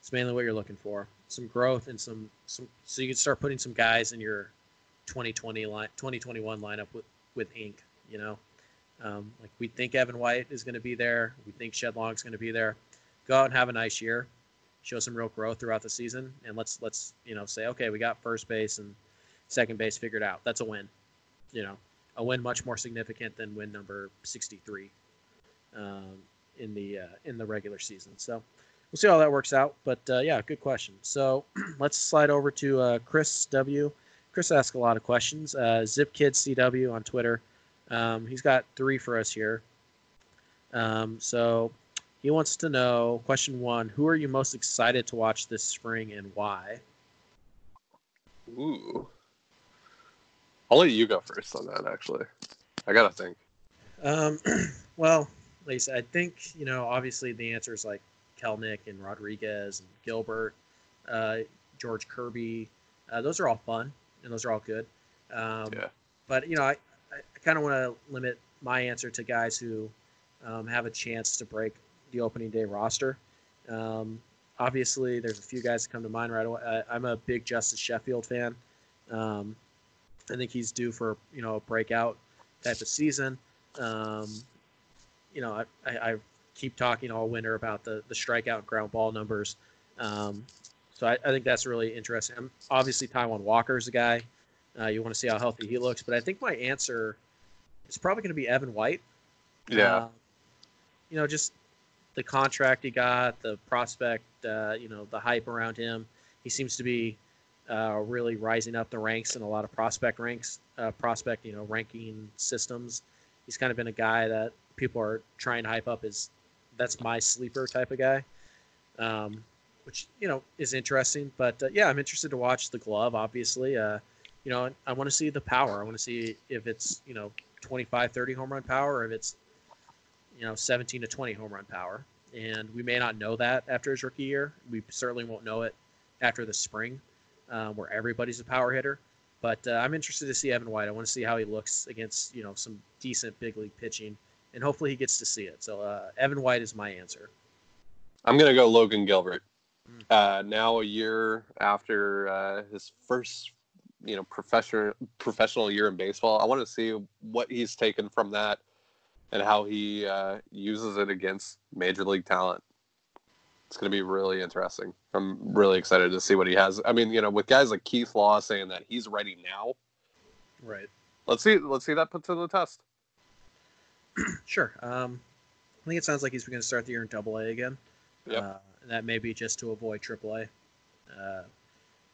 It's mainly what you're looking for. Some growth and some some so you can start putting some guys in your 2020 line 2021 lineup with with ink. You know, um, like we think Evan White is going to be there. We think Shed Long's going to be there. Go out and have a nice year. Show some real growth throughout the season, and let's let's you know say okay, we got first base and second base figured out. That's a win. You know, a win much more significant than win number 63 um, in the uh, in the regular season. So we'll see how that works out. But uh, yeah, good question. So let's slide over to uh, Chris W. Chris asked a lot of questions. Uh, ZipKidCW on Twitter. Um, he's got three for us here. Um, so he wants to know question one: Who are you most excited to watch this spring and why? Ooh, I'll let you go first on that. Actually, I gotta think. Um, well, Lisa, I think you know. Obviously, the answer is like Kelenic and Rodriguez and Gilbert, uh, George Kirby. Uh, those are all fun and those are all good. Um, Yeah. But you know, I, I kind of want to limit my answer to guys who um, have a chance to break the opening day roster. Um, obviously, there's a few guys that come to mind right away. I, I'm a big Justus Sheffield fan. Um, I think he's due for you know a breakout type of season. Um, you know, I, I, I keep talking all winter about the the strikeout and ground ball numbers. Um, so I, I think that's really interesting. Um, obviously, Taijuan Walker is a guy. Uh, you want to see how healthy he looks, but I think my answer is probably going to be Evan White. Yeah. Uh, you know, just the contract he got, the prospect, uh, you know, the hype around him. He seems to be uh, really rising up the ranks in a lot of prospect ranks, uh, prospect, you know, ranking systems. He's kind of been a guy that people are trying to hype up as that's my sleeper type of guy, um, which you know is interesting. But uh, yeah, I'm interested to watch the glove. Obviously, uh, you know, I want to see the power. I want to see if it's you know 25, 30 home run power, or if it's you know 17 to 20 home run power. And we may not know that after his rookie year. We certainly won't know it after the spring, um, where everybody's a power hitter. But uh, I'm interested to see Evan White. I want to see how he looks against you know some decent big league pitching, and hopefully he gets to see it. So uh, Evan White is my answer. I'm gonna go Logan Gilbert. Mm. Uh, now a year after uh, his first, you know, professional professional year in baseball, I want to see what he's taken from that and how he uh, uses it against major league talent. It's gonna be really interesting. I'm really excited to see what he has. I mean, you know, with guys like Keith Law saying that he's ready now, Right. let's see. Let's see that put to the test. Sure. Um, I think it sounds like he's going to start the year in Double A again. Yep. Uh, that may be just to avoid Triple A, uh,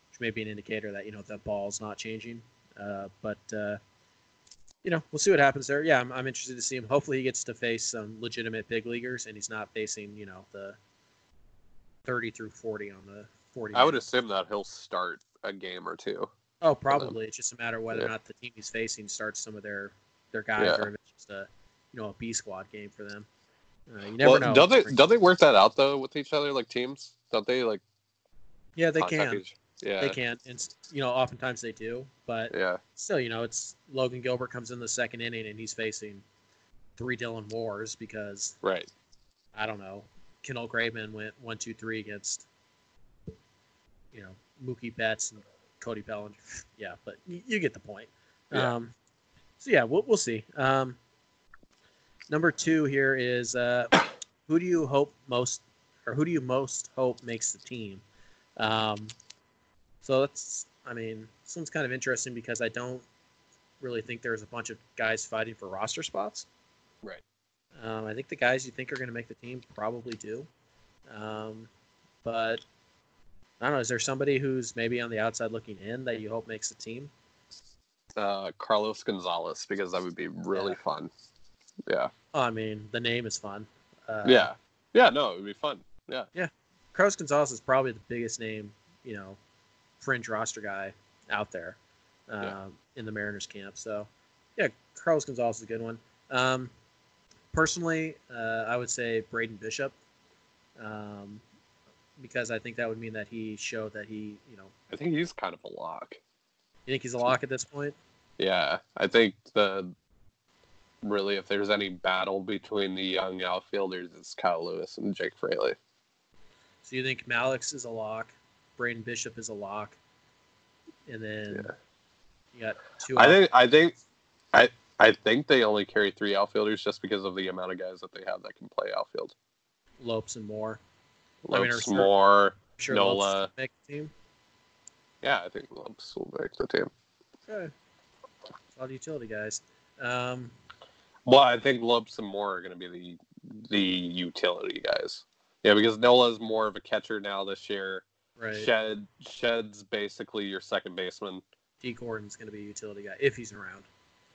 which may be an indicator that you know the ball's not changing. Uh, but uh, you know, we'll see what happens there. Yeah, I'm, I'm interested to see him. Hopefully, he gets to face some legitimate big leaguers, and he's not facing you know the 30 through 40 on the 40. I would man. assume that he'll start a game or two. Oh, probably. It's just a matter of whether Yeah. or not the team he's facing starts some of their their guys, Yeah. or if it's just a you know a B squad game for them. Uh, you never well, know. don't they don't they work that out though with each other like teams? Don't they like Yeah, they can. each- Yeah. They can, and you know, oftentimes they do. But Yeah. still, you know, it's Logan Gilbert comes in the second inning and he's facing three Dylan Moores because Right. I don't know, Kendall Graveman went one, two, three against, you know, Mookie Betts and Cody Bellinger. Yeah, but you, you get the point. Yeah. Um, so yeah, we'll we'll see. Um, number two here is uh, who do you hope most, or who do you most hope makes the team? Um, so that's, I mean, this one's kind of interesting because I don't really think there's a bunch of guys fighting for roster spots. Right. Um, I think the guys you think are going to make the team probably do. Um, but I don't know. Is there somebody who's maybe on the outside looking in that you hope makes the team? Uh, Carlos Gonzalez because that would be really Yeah. fun. Yeah. Oh, I mean, the name is fun. Uh, yeah. Yeah. No, it would be fun. Yeah. Yeah. Carlos Gonzalez is probably the biggest name, you know, fringe roster guy out there um, Yeah. in the Mariners camp. So, yeah, Carlos Gonzalez is a good one. Um, personally, uh, I would say Braden Bishop um, because I think that would mean that he showed that he, you know, I think he's kind of a lock. you think he's a lock at this point? Yeah. I think the really if there's any battle between the young outfielders, it's Kyle Lewis and Jake Fraley. So you think Mallex is a lock, Braden Bishop is a lock, and then Yeah. you got two. I out- think I think I I think they only carry three outfielders just because of the amount of guys that they have that can play outfield. Lopes and Moore. I Lopes mean, are sure- Moore. Sure Nola. Lopes will make the team. Yeah, I think Lopes will make the team. Okay. A lot of utility guys. Um, Well, I think Lopes and Moore are going to be the the utility guys. Yeah, because Nola's more of a catcher now this year. right. Shed Shed's basically your second baseman Dee Gordon's going to be a utility guy if he's around.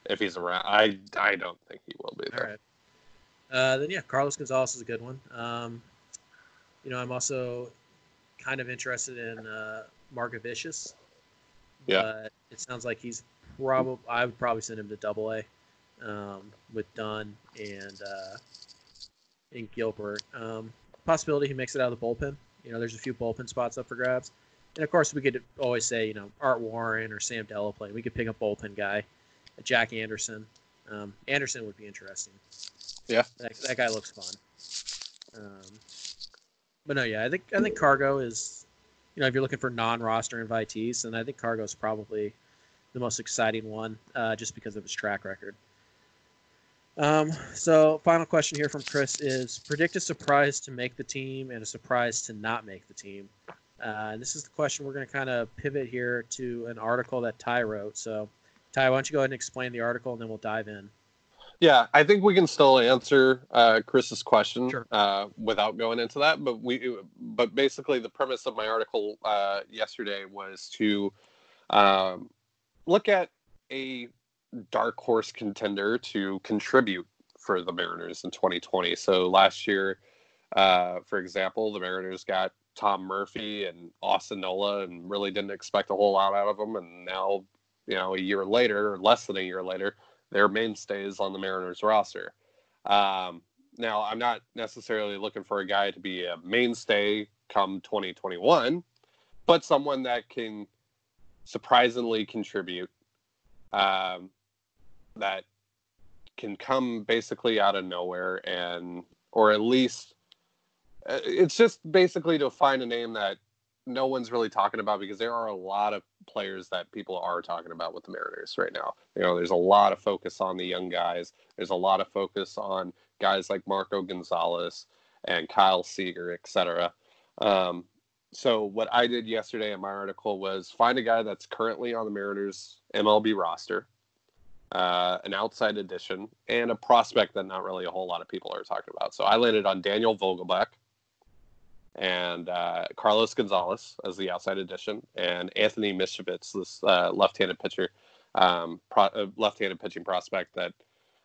If he's around. I I don't think he will be All there. right. Uh, then yeah, Carlos Gonzalez is a good one. Um, you know, I'm also kind of interested in uh, Margevicius. Yeah. But it sounds like he's probably. I would probably send him to Double A um, with Dunn and uh, and Gilbert. Um, possibility he makes it out of the bullpen. You know, there's a few bullpen spots up for grabs. And of course, we could always say, you know, Art Warren or Sam Delaplane. We could pick a bullpen guy, Jack Anderson. Um, Anderson would be interesting. Yeah. that, that guy looks fun. Um, but no, yeah, I think I think Cargo is, you know, if you're looking for non-roster invitees, then I think Cargo is probably the most exciting one, uh, just because of his track record. Um, so final question here from Chris is: predict a surprise to make the team and a surprise to not make the team. Uh, and this is the question we're going to kind of pivot here to an article that Ty wrote. So, Ty, why don't you go ahead and explain the article, and then we'll dive in. Yeah, I think we can still answer uh, Chris's question Sure. uh, without going into that. But we, but basically, the premise of my article uh, yesterday was to um, look at a dark horse contender to contribute for the Mariners in 2020. So last year, uh, for example, the Mariners got Tom Murphy and Austin Nola, and really didn't expect a whole lot out of them. And now, you know, a year later, or less than a year later, they're mainstays on the Mariners roster. Um, now, I'm not necessarily looking for a guy to be a mainstay come 2021, but someone that can surprisingly contribute, um, that can come basically out of nowhere and, or at least, uh, it's just basically to find a name that no one's really talking about because there are a lot of players that people are talking about with the Mariners right now. You know, there's a lot of focus on the young guys. There's a lot of focus on guys like Marco Gonzalez and Kyle Seager, etc. Um, so what I did yesterday in my article was find a guy that's currently on the Mariners MLB roster, uh, an outside addition, and a prospect that not really a whole lot of people are talking about. So I landed on Daniel Vogelbach and uh, Carlos Gonzalez as the outside addition, and Anthony Misiewicz, this uh, left-handed pitcher, um, pro- uh, left-handed pitching prospect that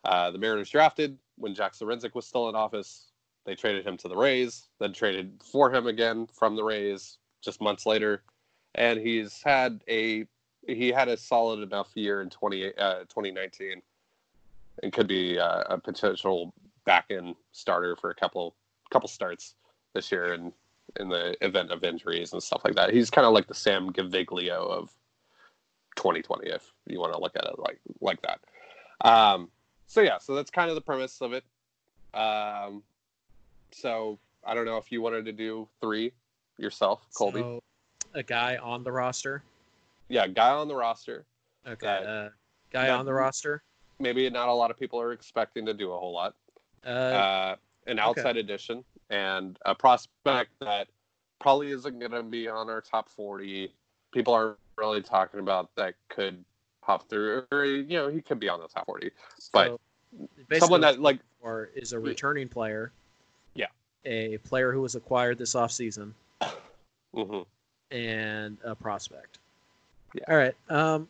uh, the Mariners drafted when Jack Zduriencik was still in office. They traded him to the Rays, then traded for him again from the Rays just months later, and he's had a he had a solid enough year in 20, uh, 2019 and could be a potential back in starter for a couple couple starts this year and in the event of injuries and stuff like that. He's kind of like the Sam Gaviglio of 2020, if you want to look at it like like that. Um, so yeah, so that's kind of the premise of it. Um, so I don't know if you wanted to do three yourself, Colby. So, a guy on the roster. yeah, guy on the roster. Okay. Uh, guy that- on the roster. Maybe not a lot of people are expecting to do a whole lot. Uh, uh, an outside addition and a prospect that probably isn't going to be on our top 40. People aren't really talking about that could pop through, or you know, he could be on the top 40. But so someone that like, or is a returning player. Yeah. A player who was acquired this offseason mhm. and a prospect. Yeah. All right. Um,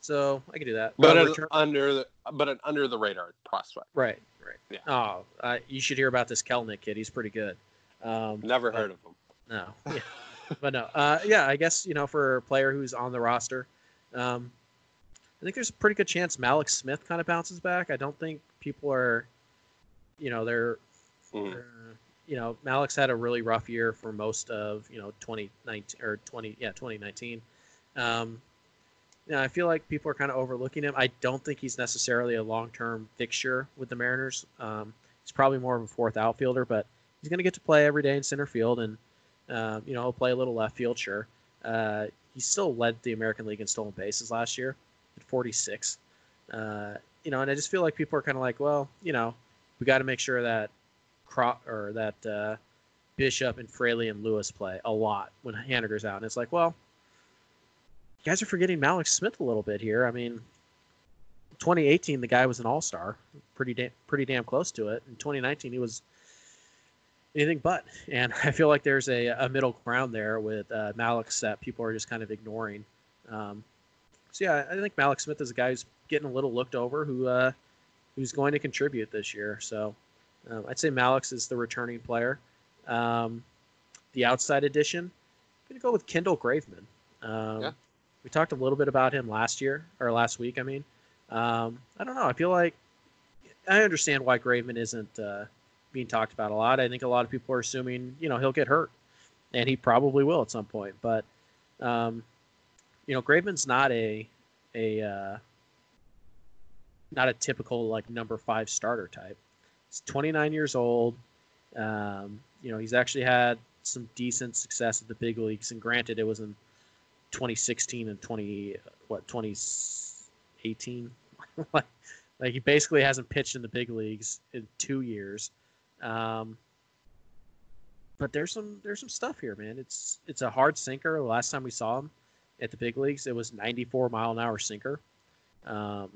so I can do that. but Uh, an return- under the but an under the radar prospect. right, right. Yeah. Oh, uh, you should hear about this Kelenic kid. He's pretty good. Um, Never but- heard of him. No. Yeah. but no. Uh, yeah, I guess you know for a player who's on the roster, um, I think there's a pretty good chance Mallex Smith kind of bounces back. I don't think people are, you know, they're Mhm. Uh, you know, Mallex's had a really rough year for most of you know 2019 or 20 yeah 2019. Um, you know, I feel like people are kind of overlooking him. I don't think he's necessarily a long-term fixture with the Mariners. Um, he's probably more of a fourth outfielder, but he's going to get to play every day in center field, and um, you know he'll play a little left field. Sure, uh, he still led the American League in stolen bases last year at 46. Uh, you know, and I just feel like people are kind of like, well, you know, we got to make sure that Cro- or that uh, Bishop and Fraley and Lewis play a lot when Haniger's out. And it's like, well, guys are forgetting Mallex Smith a little bit here. I mean, 2018 the guy was an All Star, pretty da- pretty damn close to it. In 2019 he was anything but. And I feel like there's a, a middle ground there with uh, Mallex that people are just kind of ignoring. Um, so yeah, I think Mallex Smith is a guy who's getting a little looked over, who uh, who's going to contribute this year. So. Um, I'd say Mallex is the returning player. Um, the outside addition, I'm to go with Kendall Graveman. Um, Yeah. We talked a little bit about him last year, or last week, I mean. Um, I don't know. I feel like I understand why Graveman isn't uh, being talked about a lot. I think a lot of people are assuming, you know, he'll get hurt, and he probably will at some point. But, um, you know, Graveman's not a a uh, not a typical like number five starter type. He's 29 years old. Um, you know, he's actually had some decent success at the big leagues, and granted, it was in 2016 and 20 what 2018. like, he basically hasn't pitched in the big leagues in two years. Um, but there's some there's some stuff here, man. It's it's a hard sinker. The last time we saw him at the big leagues, it was 94 mile an hour sinker. Um,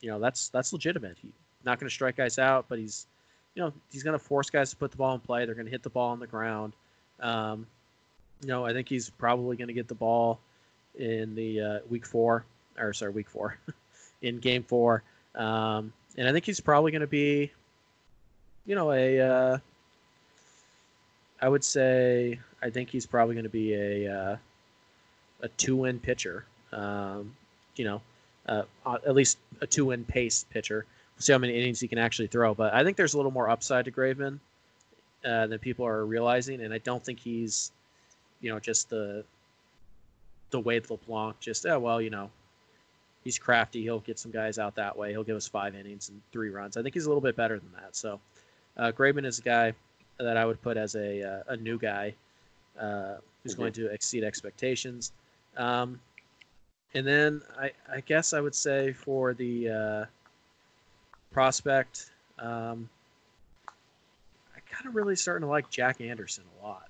you know, that's that's legitimate. He's not going to strike guys out, but he's you know he's going to force guys to put the ball in play. They're going to hit the ball on the ground. Um, you know, I think he's probably going to get the ball in the uh, week four, or sorry, week four, in game four. Um, and I think he's probably going to be, you know, a. Uh, I would say I think he's probably going to be a uh, a two-win pitcher. Um, you know, uh, at least a two-win pace pitcher. We'll see how many innings he can actually throw. But I think there's a little more upside to Graveman uh, than people are realizing, and I don't think he's, you know, just the the Wade LeBlanc. Just oh well, you know, he's crafty. He'll get some guys out that way. He'll give us five innings and three runs. I think he's a little bit better than that. So, uh, Graveman is a guy that I would put as a uh, a new guy uh, who's Mhm. going to exceed expectations. Um, and then I, I guess I would say for the uh, prospect, um, I kind of really starting to like Jack Anderson a lot.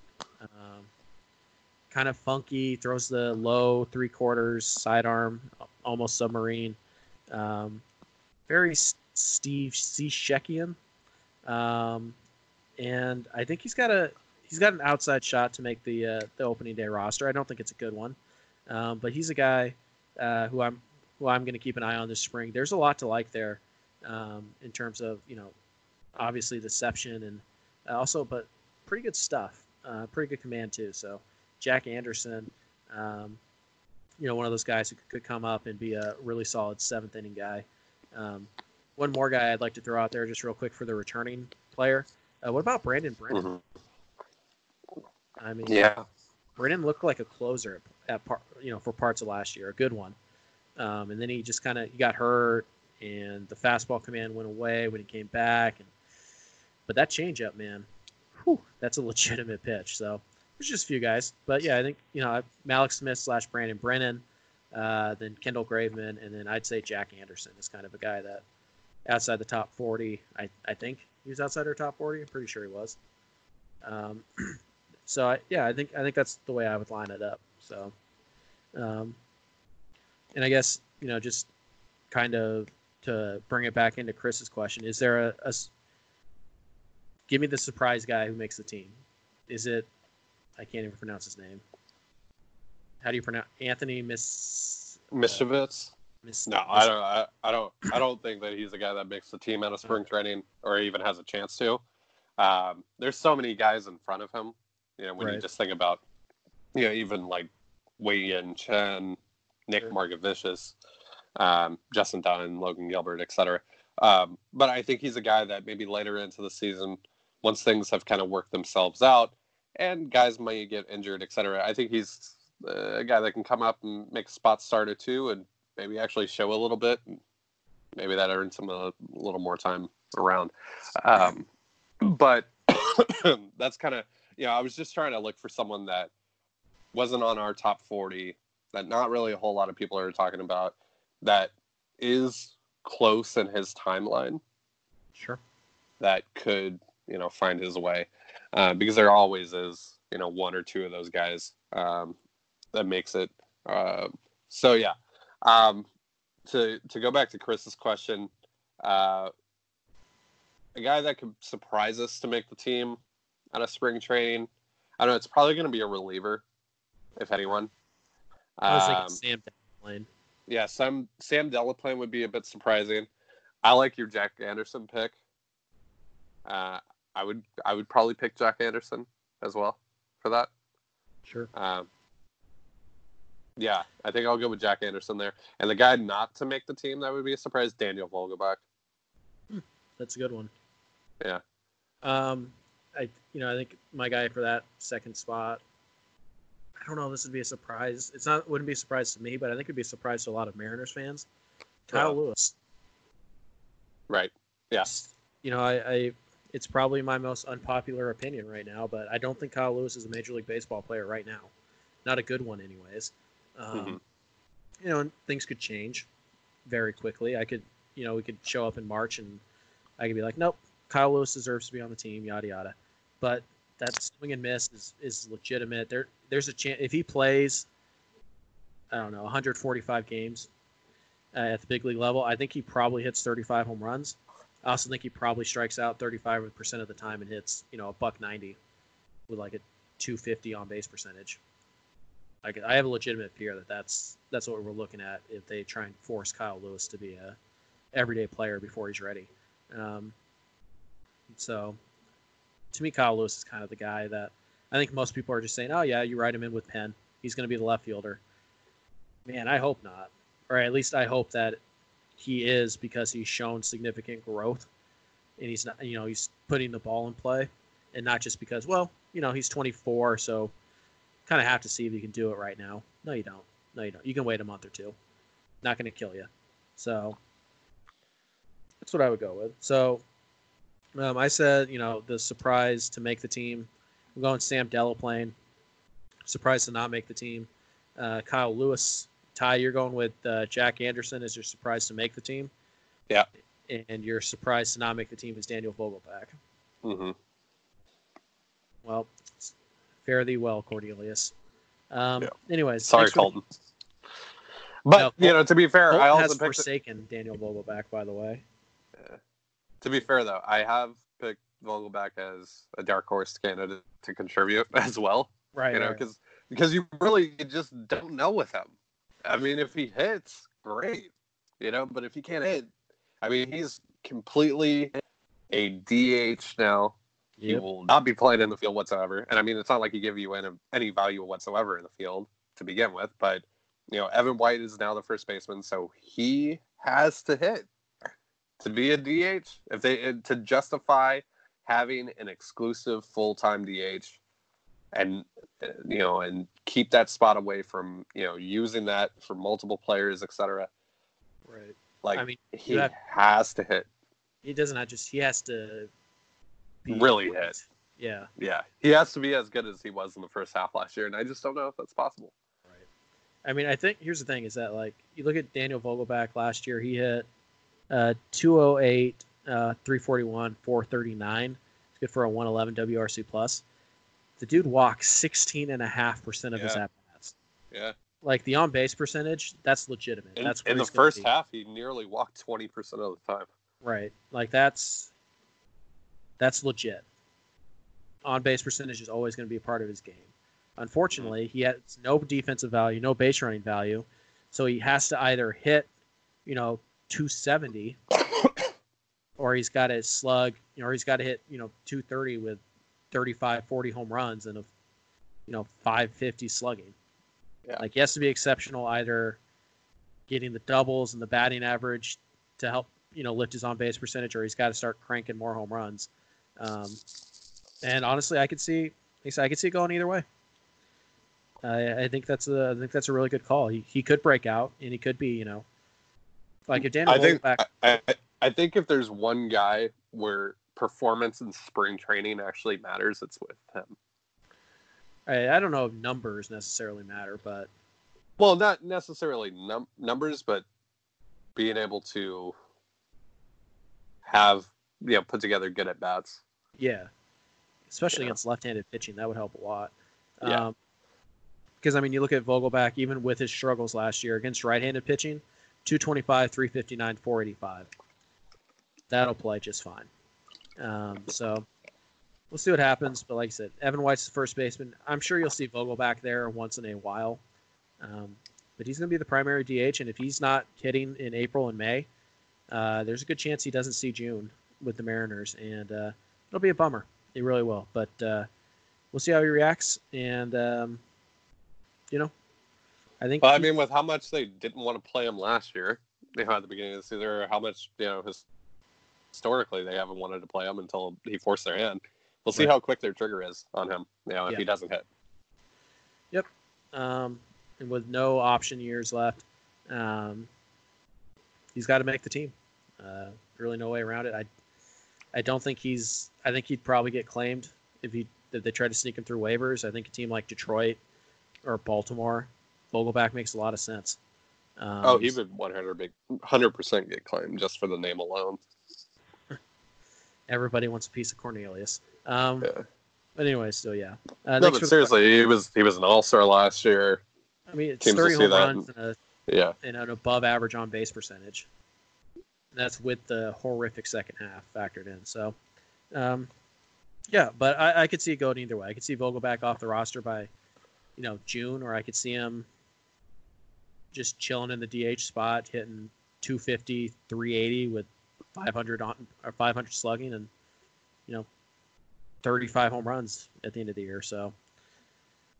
Kind of funky, throws the low three quarters, sidearm, almost submarine. Um, very Steve Shekian. Um, and I think he's got a he's got an outside shot to make the uh, the opening day roster. I don't think it's a good one, um, but he's a guy uh, who I'm who I'm going to keep an eye on this spring. There's a lot to like there um, in terms of you know obviously deception and also but pretty good stuff, uh, pretty good command too. So Jack Anderson, um, you know one of those guys who could come up and be a really solid seventh inning guy. Um, one more guy I'd like to throw out there just real quick for the returning player. Uh, what about Brandon Brennan? Mhm. I mean, Yeah. Brennan looked like a closer at part, you know, for parts of last year, a good one. Um, and then he just kind of got hurt, and the fastball command went away when he came back. And but that changeup, man, whew, that's a legitimate pitch. So there's just a few guys, but yeah, I think you know Mallex Smith slash Brandon Brennan, uh, then Kendall Graveman, and then I'd say Jack Anderson is kind of a guy that outside the top 40. I I think he was outside our top 40. I'm pretty sure he was. Um, so I, yeah, I think I think that's the way I would line it up. So, um, and I guess you know just kind of to bring it back into Chris's question, is there a, a give me the surprise guy who makes the team? Is it I can't even pronounce his name. How do you pronounce Anthony Miss Mischievous? Miss? No, I don't. I, I don't. I don't think that he's a guy that makes the team out of spring training or even has a chance to. Um, there's so many guys in front of him. You know, when you just think about, you know, even like Wei Yin Chen, Nick Sure. Margevicius, um, Justin Dunn, Logan Gilbert, etc. Um, but I think he's a guy that maybe later into the season, once things have kind of worked themselves out, and guys might get injured, etc. I think he's a guy that can come up and make a spot start or two, and maybe actually show a little bit. Maybe that earns him a little more time around. Um, but that's kind of you know I was just trying to look for someone that wasn't on our top forty, that not really a whole lot of people are talking about, that is close in his timeline Sure. that could you know find his way uh, because there always is you know one or two of those guys um, that makes it uh, so yeah um, to to go back to chris's question uh, a guy that could surprise us to make the team out of spring training i don't know it's probably going to be a reliever if anyone I was thinking Um, Sam Lane. yeah, Sam Sam Delaplane would be a bit surprising. I like your Jack Anderson pick. Uh, I would I would probably pick Jack Anderson as well for that. Sure. Um, yeah, I think I'll go with Jack Anderson there. And the guy not to make the team that would be a surprise, Daniel Vogelbach. That's a good one. Yeah. Um, I you know I think my guy for that second spot. I don't know. if This would be a surprise. It's not. Wouldn't be a surprise to me, but I think it'd be a surprise to a lot of Mariners fans. Kyle Yeah. Lewis. Right. Yeah. You know, I, I it's probably my most unpopular opinion right now, but I don't think Kyle Lewis is a major league baseball player right now. Not a good one, anyways. Um, Mhm. You know, and things could change very quickly. I could, you know, we could show up in March and I could be like, nope, Kyle Lewis deserves to be on the team, yada yada. But that swing and miss is, is legitimate. There, there's a chance if he plays, I don't know, 145 games uh, at the big league level. I think he probably hits 35 home runs. I also think he probably strikes out 35% of the time and hits, you know, a buck 90 with like a 250 on base percentage. Like I have a legitimate fear that that's that's what we're looking at if they try and force Kyle Lewis to be a everyday player before he's ready. Um, so, to me, Kyle Lewis is kind of the guy that I think most people are just saying, "Oh yeah, you write him in with pen. He's going to be the left fielder." Man, I hope not, or at least I hope that he is because he's shown significant growth, and he's not, you know, he's putting the ball in play, and not just because, well, you know, he's 24, so kind of have to see if he can do it right now. No, you don't. No, you don't. You can wait a month or two. Not going to kill you. So that's what I would go with. So um, I said, you know, the surprise to make the team. I'm going Sam Delaplane. Surprised to not make the team. Uh, Kyle Lewis. Ty, you're going with uh, Jack Anderson as your surprise to make the team. Yeah. And your surprise to not make the team is Daniel Vogelbach. Mm-hmm. Well, fare thee well, Cornelius. Um, Yeah. Anyways, Sorry, the- Colton. But No, you know, to be fair, Colton I also has picked. forsaken Daniel Vogelbach, by the way. Yeah. To be fair, though, I have picked Vogelbach as a dark horse candidate to contribute as well. Right. you know, right. because because you really just don't know with him. I mean, if he hits, great, you know, but if he can't hit, I mean, he's completely a DH now. He Yep. will not be playing in the field whatsoever. And I mean, it's not like he give you any, any value whatsoever in the field to begin with. But you know, Evan White is now the first baseman, so he has to hit to be a DH, if they to justify having an exclusive full time DH, and you know, and keep that spot away from you know using that for multiple players, etc. Right. Like I mean, he have- has to hit. He doesn't have just. He has to. Really great. hit. Yeah. Yeah, he has to be as good as he was in the first half last year, and I just don't know if that's possible. Right. I mean, I think here's the thing: is that like you look at Daniel Vogelbach last year, he hit uh, 208, uh, 341, 439. It's good for a 111 WRC plus. The dude walks 16 and a half percent of his at bats. Yeah. Like the on base percentage, that's legitimate. In, that's in the first be. half, he nearly walked twenty percent of the time. Right. Like that's that's legit. On base percentage is always going to be a part of his game. Unfortunately, mm-hmm. he has no defensive value, no base running value, so he has to either hit, you know, 270, or he's got to slug, you know, or he's got to hit, you know, 230 with 35, 40 home runs and a, you know, 550 slugging. Yeah. Like he has to be exceptional either getting the doubles and the batting average to help you know lift his on base percentage, or he's got to start cranking more home runs. Um, and honestly, I could see, I could see it going either way. I, I think that's a, I think that's a really good call. He, he could break out, and he could be, you know, like if Daniel I think Vogelbach, I, I, I think if there's one guy where performance in spring training actually matters, it's with him. I, I don't know if numbers necessarily matter, but Well, not necessarily num- numbers, but being able to have you know put together good at bats. yeah, especially Yeah. against left-handed pitching, that would help a lot. Yeah. Um, because I mean, you look at Vogelbach, even with his struggles last year against right-handed pitching, 225, 359, 485. That'll play just fine. Um, so we'll see what happens. But like I said, Evan White's the first baseman. I'm sure you'll see Vogelbach there once in a while. Um, but he's going to be the primary DH, and if he's not hitting in April and May, uh, there's a good chance he doesn't see June with the Mariners, and uh, it'll be a bummer. It really will. But uh, we'll see how he reacts, and um, you know, I think. But I mean, with how much they didn't want to play him last year, you know, at the beginning of the season, or how much you know his, historically they haven't wanted to play him until he forced their hand. We'll see Right. how quick their trigger is on him. You know, if Yeah. he doesn't hit. Yep. Um, and with no option years left, um, he's got to make the team. Uh, really, no way around it. I, I don't think he's. I think he'd probably get claimed if he if they try to sneak him through waivers. I think a team like Detroit or Baltimore, Vogelbach makes a lot of sense. Um, oh, he would 100 percent get claimed just for the name alone. Everybody wants a piece of Cornelius. Um, Yeah. But anyway, so yeah. Uh, no, but for the- seriously, he was he was an all star last year. I mean, it's teams 30 home runs and, a, Yeah, and an above average on base percentage. That's with the horrific second half factored in. So, um, yeah, but I, I could see it going either way. I could see Vogelbach off the roster by, you know, June, or I could see him just chilling in the DH spot, hitting 250, 380 with 500 on or 500 slugging, and you know, 35 home runs at the end of the year. So,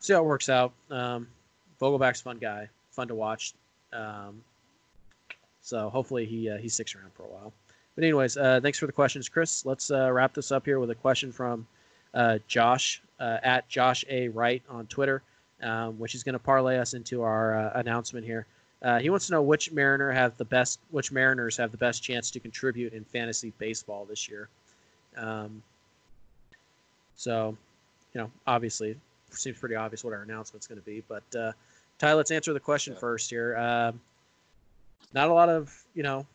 see how it works out. Um, Vogelbach's fun guy, fun to watch. Um, so hopefully he uh, he sticks around for a while. But anyways, uh, thanks for the questions, Chris. Let's uh, wrap this up here with a question from uh, Josh uh, at Josh A Wright on Twitter, um, which is going to parlay us into our uh, announcement here. Uh, he wants to know which Mariner have the best, which Mariners have the best chance to contribute in fantasy baseball this year. Um, so, you know, obviously, it seems pretty obvious what our announcement's going to be. But uh, Ty, let's answer the question Yeah. first here. Um, not a lot of you know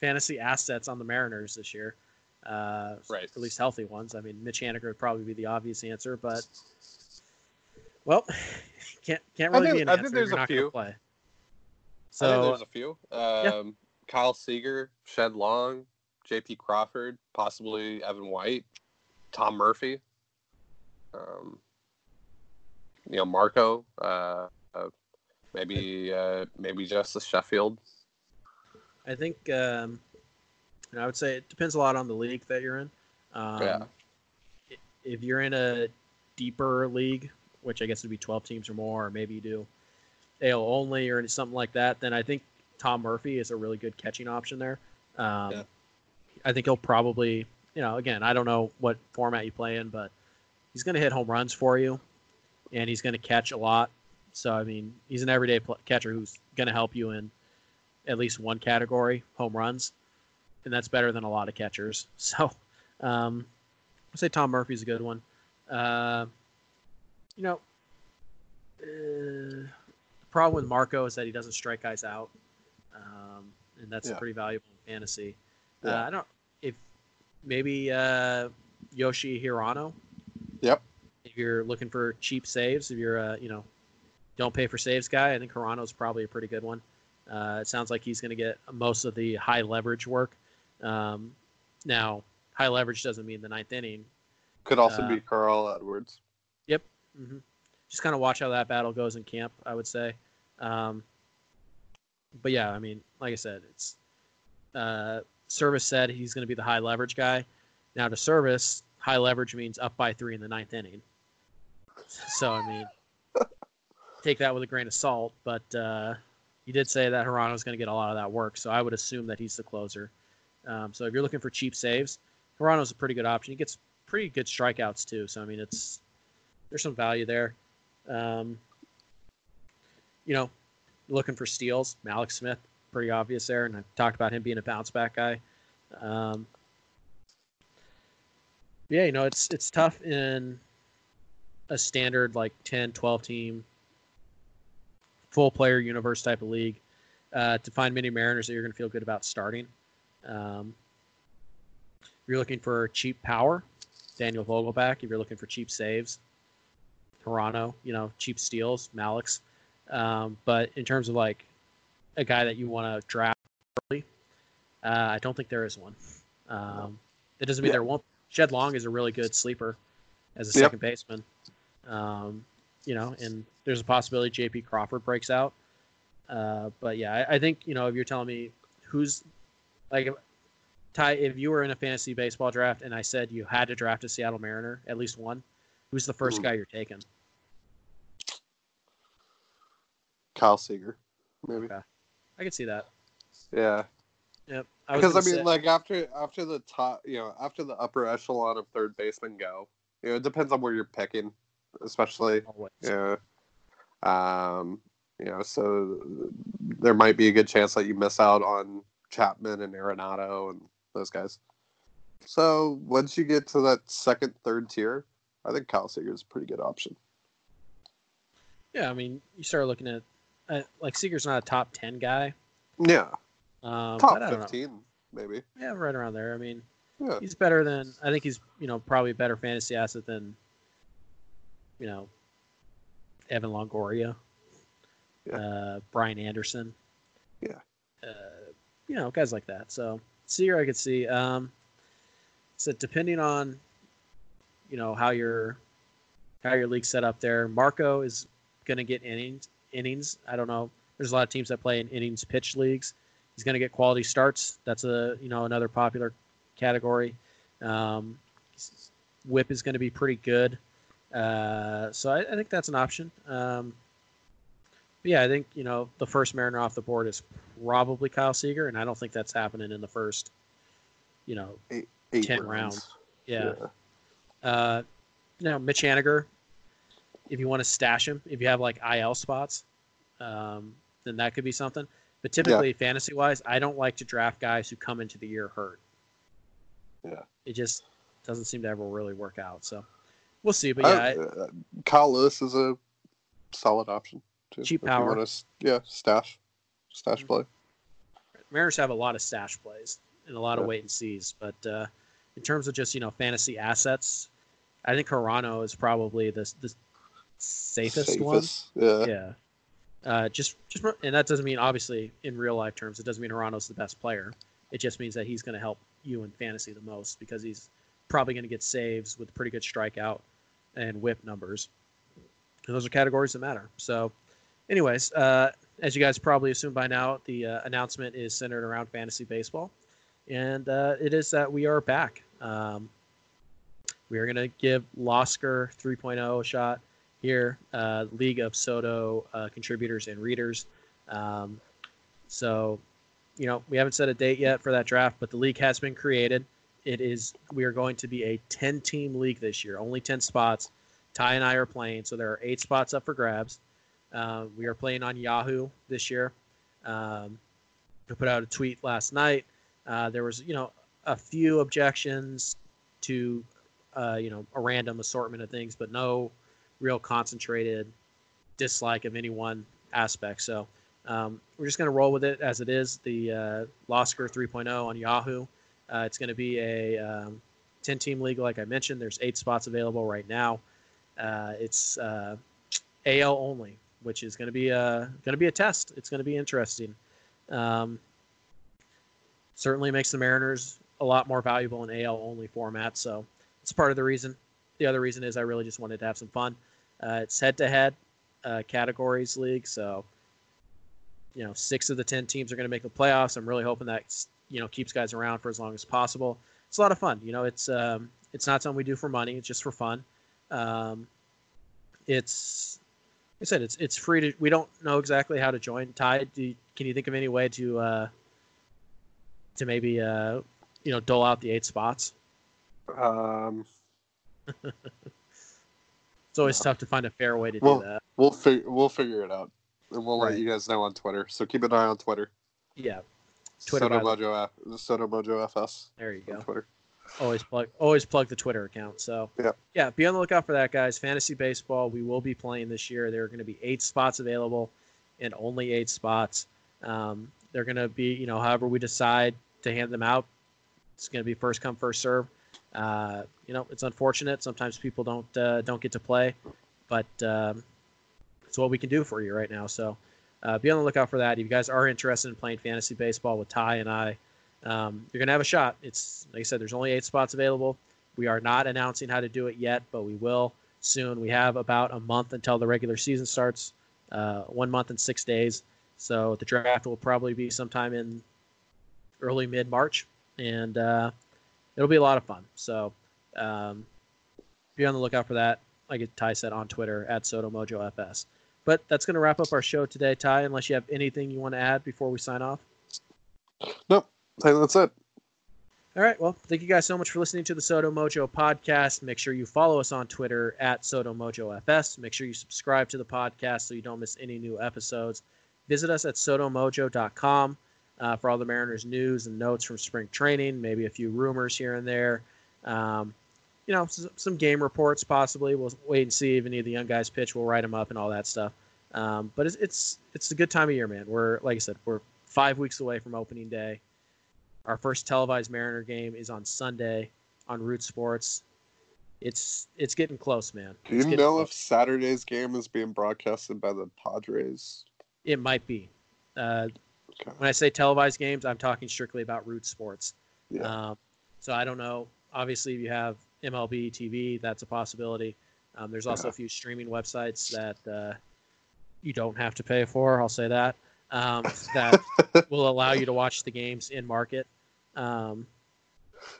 fantasy assets on the Mariners this year. Uh, Right. At least healthy ones. I mean, Mitch Haniger would probably be the obvious answer, but well, can't can't I really think- be an I answer. think if there's you're a not few. play. So there's a few. Um, Kyle Seager, Shed Long, J.P. Crawford, possibly Evan White, Tom Murphy, um, you know Marco, uh, uh, maybe uh, maybe Justus Sheffield. I think um, you know, I would say it depends a lot on the league that you're in. Um, Yeah. If you're in a deeper league, which I guess would be 12 teams or more, or maybe you do AL only or something like that, then I think Tom Murphy is a really good catching option there. Um, Yeah. I think he'll probably, you know, again, I don't know what format you play in, but he's going to hit home runs for you, and he's going to catch a lot. So I mean, he's an everyday pl- catcher who's going to help you in at least one category, home runs, and that's better than a lot of catchers. So, um, I'd say Tom Murphy's a good one. Uh, you know, uh, problem with Marco is that he doesn't strike guys out, um, and that's Yeah. pretty valuable in fantasy. Uh, I don't if maybe uh, Yoshi Hirano. Yep. If you're looking for cheap saves, if you're uh, you know don't pay for saves guy, I think Hirano's probably a pretty good one. Uh, it sounds like he's going to get most of the high leverage work. Um, now, high leverage doesn't mean the ninth inning. Could also Uh, be Carl Edwards. Yep. hmm Just kind of watch how that battle goes in camp. I would say, um, but yeah, I mean, like I said, it's uh, Servais said he's going to be the high leverage guy. Now to Servais, high leverage means up by three in the ninth inning. So I mean, take that with a grain of salt. But uh, he did say that Hirano's going to get a lot of that work, so I would assume that he's the closer. Um, so if you're looking for cheap saves, Hirano's a pretty good option. He gets pretty good strikeouts too. So I mean, it's there's some value there. Um, you know, looking for steals, Mallex Smith, pretty obvious there, and I talked about him being a bounce back guy. Um, yeah, you know, it's it's tough in a standard like 10, 12 team full player universe type of league uh, to find many Mariners that you're going to feel good about starting. Um, you're looking for cheap power, Daniel Vogelbach. If you're looking for cheap saves, Toronto, you know, cheap steals, Mallex. Um, but in terms of like a guy that you want to draft early, uh, I don't think there is one. Um, that doesn't mean Yeah. there won't. Shed Long is a really good sleeper as a Yep. second baseman. Um, you know, and there's a possibility J.P. Crawford breaks out. Uh, but yeah, I, I think you know if you're telling me who's like Ty, if you were in a fantasy baseball draft and I said you had to draft a Seattle Mariner, at least one, who's the first Ooh. guy you're taking? Kyle Seager, maybe. Okay. I could see that. Yeah, Yep. I because I, mean, say- like after after the top, you know, after the upper echelon of third basemen go, you know, it depends on where you're picking, especially. always. Yeah. Um, you know, so there might be a good chance that you miss out on Chapman and Arenado and those guys. So once you get to that second, third tier, I think Kyle Seager is a pretty good option. Yeah, I mean, you start looking at uh, like Seager's not a top ten guy. Yeah, Um, top don't know. fifteen, maybe. Yeah, right around there. I mean, Yeah, he's better than I think he's you know probably a better fantasy asset than you know Evan Longoria, Yeah. uh, Brian Anderson. Yeah. uh, you know guys like that. So Seager, I could see. Um, so depending on you know how your how your league set up there, Marco is going to get innings. Innings. I don't know. There's a lot of teams that play in innings pitch leagues. He's going to get quality starts. That's a you know another popular category. Um, whip is going to be pretty good. Uh, so I, I think that's an option. Um, yeah, I think you know the first Mariner off the board is probably Kyle Seager, and I don't think that's happening in the first, you know, eight 10 rounds. rounds. yeah. Uh, you know, Mitch Haniger, if you want to stash him, if you have like IL spots, um, then that could be something. But typically, fantasy wise, I don't like to draft guys who come into the year hurt. Yeah. It just doesn't seem to ever really work out. So we'll see. But yeah, I- Uh, Kyle Lewis is a solid option. Too, Cheap power. wanna yeah, stash, stash Mhm. play. Mariners have a lot of stash plays and a lot of wait and sees. But uh, in terms of just you know fantasy assets, I think Hirano is probably the the safest, one. Yeah. Yeah. Uh, just just and that doesn't mean obviously in real life terms it doesn't mean Hirano's the best player. It just means that he's going to help you in fantasy the most because he's probably going to get saves with pretty good strikeout and whip numbers. And those are categories that matter. So, anyways, uh, as you guys probably assume by now, the uh, announcement is centered around fantasy baseball, and uh, it is that we are back. Um, we are going to give Losker 3.0 a shot here, uh, League of SoDo uh, contributors and readers. Um, so, you know, we haven't set a date yet for that draft, but the league has been created. It is we are going to be a 10 team league this year, only 10 spots. Ty and I are playing, so there are eight spots up for grabs. Uh, we are playing on Yahoo this year. Um, I put out a tweet last night. Uh, there was, you know, a few objections to, uh, you know, a random assortment of things, but no real concentrated dislike of any one aspect. So um, we're just going to roll with it as it is. The uh, Losker 3.0 on Yahoo. Uh, it's going to be a um, 10 team league, like I mentioned. There's eight spots available right now. Uh, it's uh, AL only, which is going to be a going to be a test. It's going to be interesting. Um, certainly makes the Mariners a lot more valuable in AL only format. So it's part of the reason. The other reason is I really just wanted to have some fun. Uh, it's head to head categories league, so you know six of the ten teams are going to make the playoffs. I'm really hoping that you know keeps guys around for as long as possible. It's a lot of fun. You know, it's um, it's not something we do for money. It's just for fun. Um, it's like I said, it's it's free to. We don't know exactly how to join. Ty, do, can you think of any way to uh, to maybe uh, you know dole out the eight spots? Um, it's always tough to find a fair way to Well, do that. we'll figure we'll figure it out, and we'll Right. let you guys know on Twitter. So keep an eye on Twitter. Yeah, Twitter, SoDo Mojo F, SoDo Mojo FS there you go. Twitter. always plug always plug the Twitter account. So Yeah. yeah, be on the lookout for that, guys. Fantasy baseball, we will be playing this year. There are going to be eight spots available, and only eight spots. Um, they're going to be, you know, however we decide to hand them out. It's going to be first come first serve. Uh, you know, it's unfortunate. Sometimes people don't uh, don't get to play, but um, it's what we can do for you right now. So uh, be on the lookout for that. If you guys are interested in playing fantasy baseball with Ty and I, um, you're gonna have a shot. It's like I said, there's only eight spots available. We are not announcing how to do it yet, but we will soon. We have about a month until the regular season starts. Uh, one month and six days. So the draft will probably be sometime in early mid March, and uh, it'll be a lot of fun. So um, be on the lookout for that. Like Ty said on Twitter at SoDoMojoFS. But that's going to wrap up our show today, Ty. Unless you have anything you want to add before we sign off. Nope, that's it. All right. Well, thank you guys so much for listening to the SoDo Mojo podcast. Make sure you follow us on Twitter at SoDo Mojo FS. Make sure you subscribe to the podcast so you don't miss any new episodes. Visit us at sodomojo.com uh, for all the Mariners news and notes from spring training, maybe a few rumors here and there. Um, you know, some game reports possibly. We'll wait and see if any of the young guys pitch. We'll write them up and all that stuff. Um, but it's, it's it's a good time of year, man. We're like I said, we're five weeks away from opening day. Our first televised Mariner game is on Sunday on Root Sports. It's it's getting close, man. Do you know close. if Saturday's game is being broadcasted by the Padres? it might be? Uh, Okay. when I say televised games, I'm talking strictly about Root Sports. Yeah. Um, so I don't know. Obviously, if you have MLB TV, that's a possibility. Um, there's also Yeah. a few streaming websites that uh, you don't have to pay for. I'll say that um, that will allow you to watch the games in market. Um,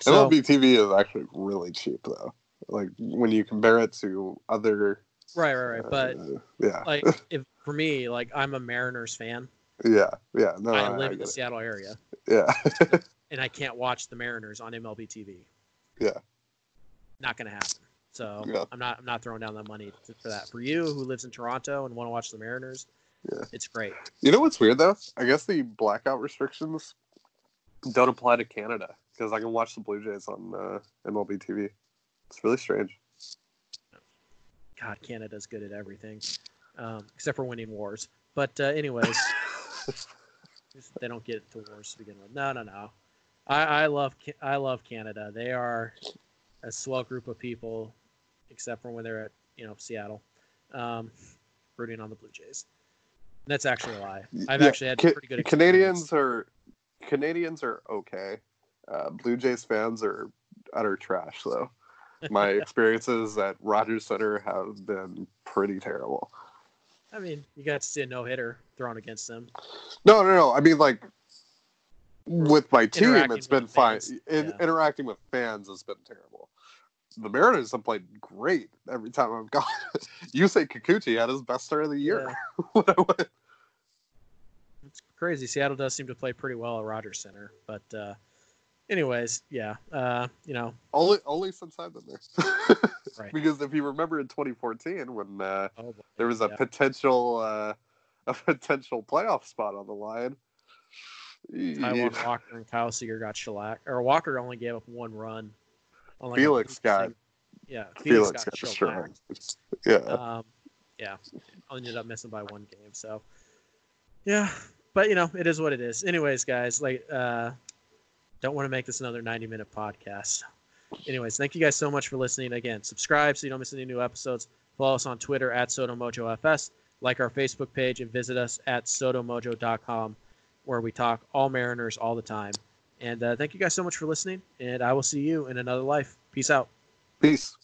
so, MLB TV is actually really cheap though. Like when you compare it to other. right, right, right. But uh, yeah, like, if for me, like, I'm a Mariners fan. Yeah, yeah. No, I live I in the get Seattle area. Yeah, and I can't watch the Mariners on MLB TV. Yeah. not gonna happen. So Yeah. I'm not I'm not throwing down that money to- for that. For you who lives in Toronto and want to watch the Mariners, Yeah. it's great. you know what's weird though? I guess the blackout restrictions don't apply to Canada because I can watch the Blue Jays on uh, MLB TV. It's really strange. God, Canada's good at everything, um, except for winning wars. But uh, anyways, they don't get to wars to begin with. No, no, no. I, I love I love Canada. They are a swell group of people, except for when they're at you know Seattle, um, rooting on the Blue Jays. That's actually a lie. I've Yeah, actually had Ca- pretty good. Canadians are Canadians are okay. Uh, Blue Jays fans are utter trash though. My experiences at Rogers Center have been pretty terrible. I mean, you got to see a no hitter thrown against them. No, no, no. I mean, like with my team, it's been fine. In, yeah. Interacting with fans has been terrible. The Mariners have played great every time I've gone. you say Kikuchi had his best start of the year. Yeah. when I went. It's crazy. Seattle does seem to play pretty well at Rogers Center, but uh, anyways, yeah, uh, you know, Only only since I've been there. Right. Because if you remember in 2014 when uh, oh, boy, there was a yeah. potential uh, a potential playoff spot on the line. Taijuan Walker and Kyle Seager got shellacked, or Walker only gave up one run. on like Felix got- yeah, Felix, Felix got, got shellacked. Yeah. Um, yeah, ended up missing by one game. So, yeah, but you know, it is what it is. Anyways, guys, like, uh, don't want to make this another 90 minute podcast. Anyways, thank you guys so much for listening. Again, subscribe so you don't miss any new episodes. Follow us on Twitter at SoDoMojoFS. Like our Facebook page and visit us at sodomojo.com where we talk all Mariners all the time. And uh, thank you guys so much for listening. And I will see you in another life. Peace out. Peace.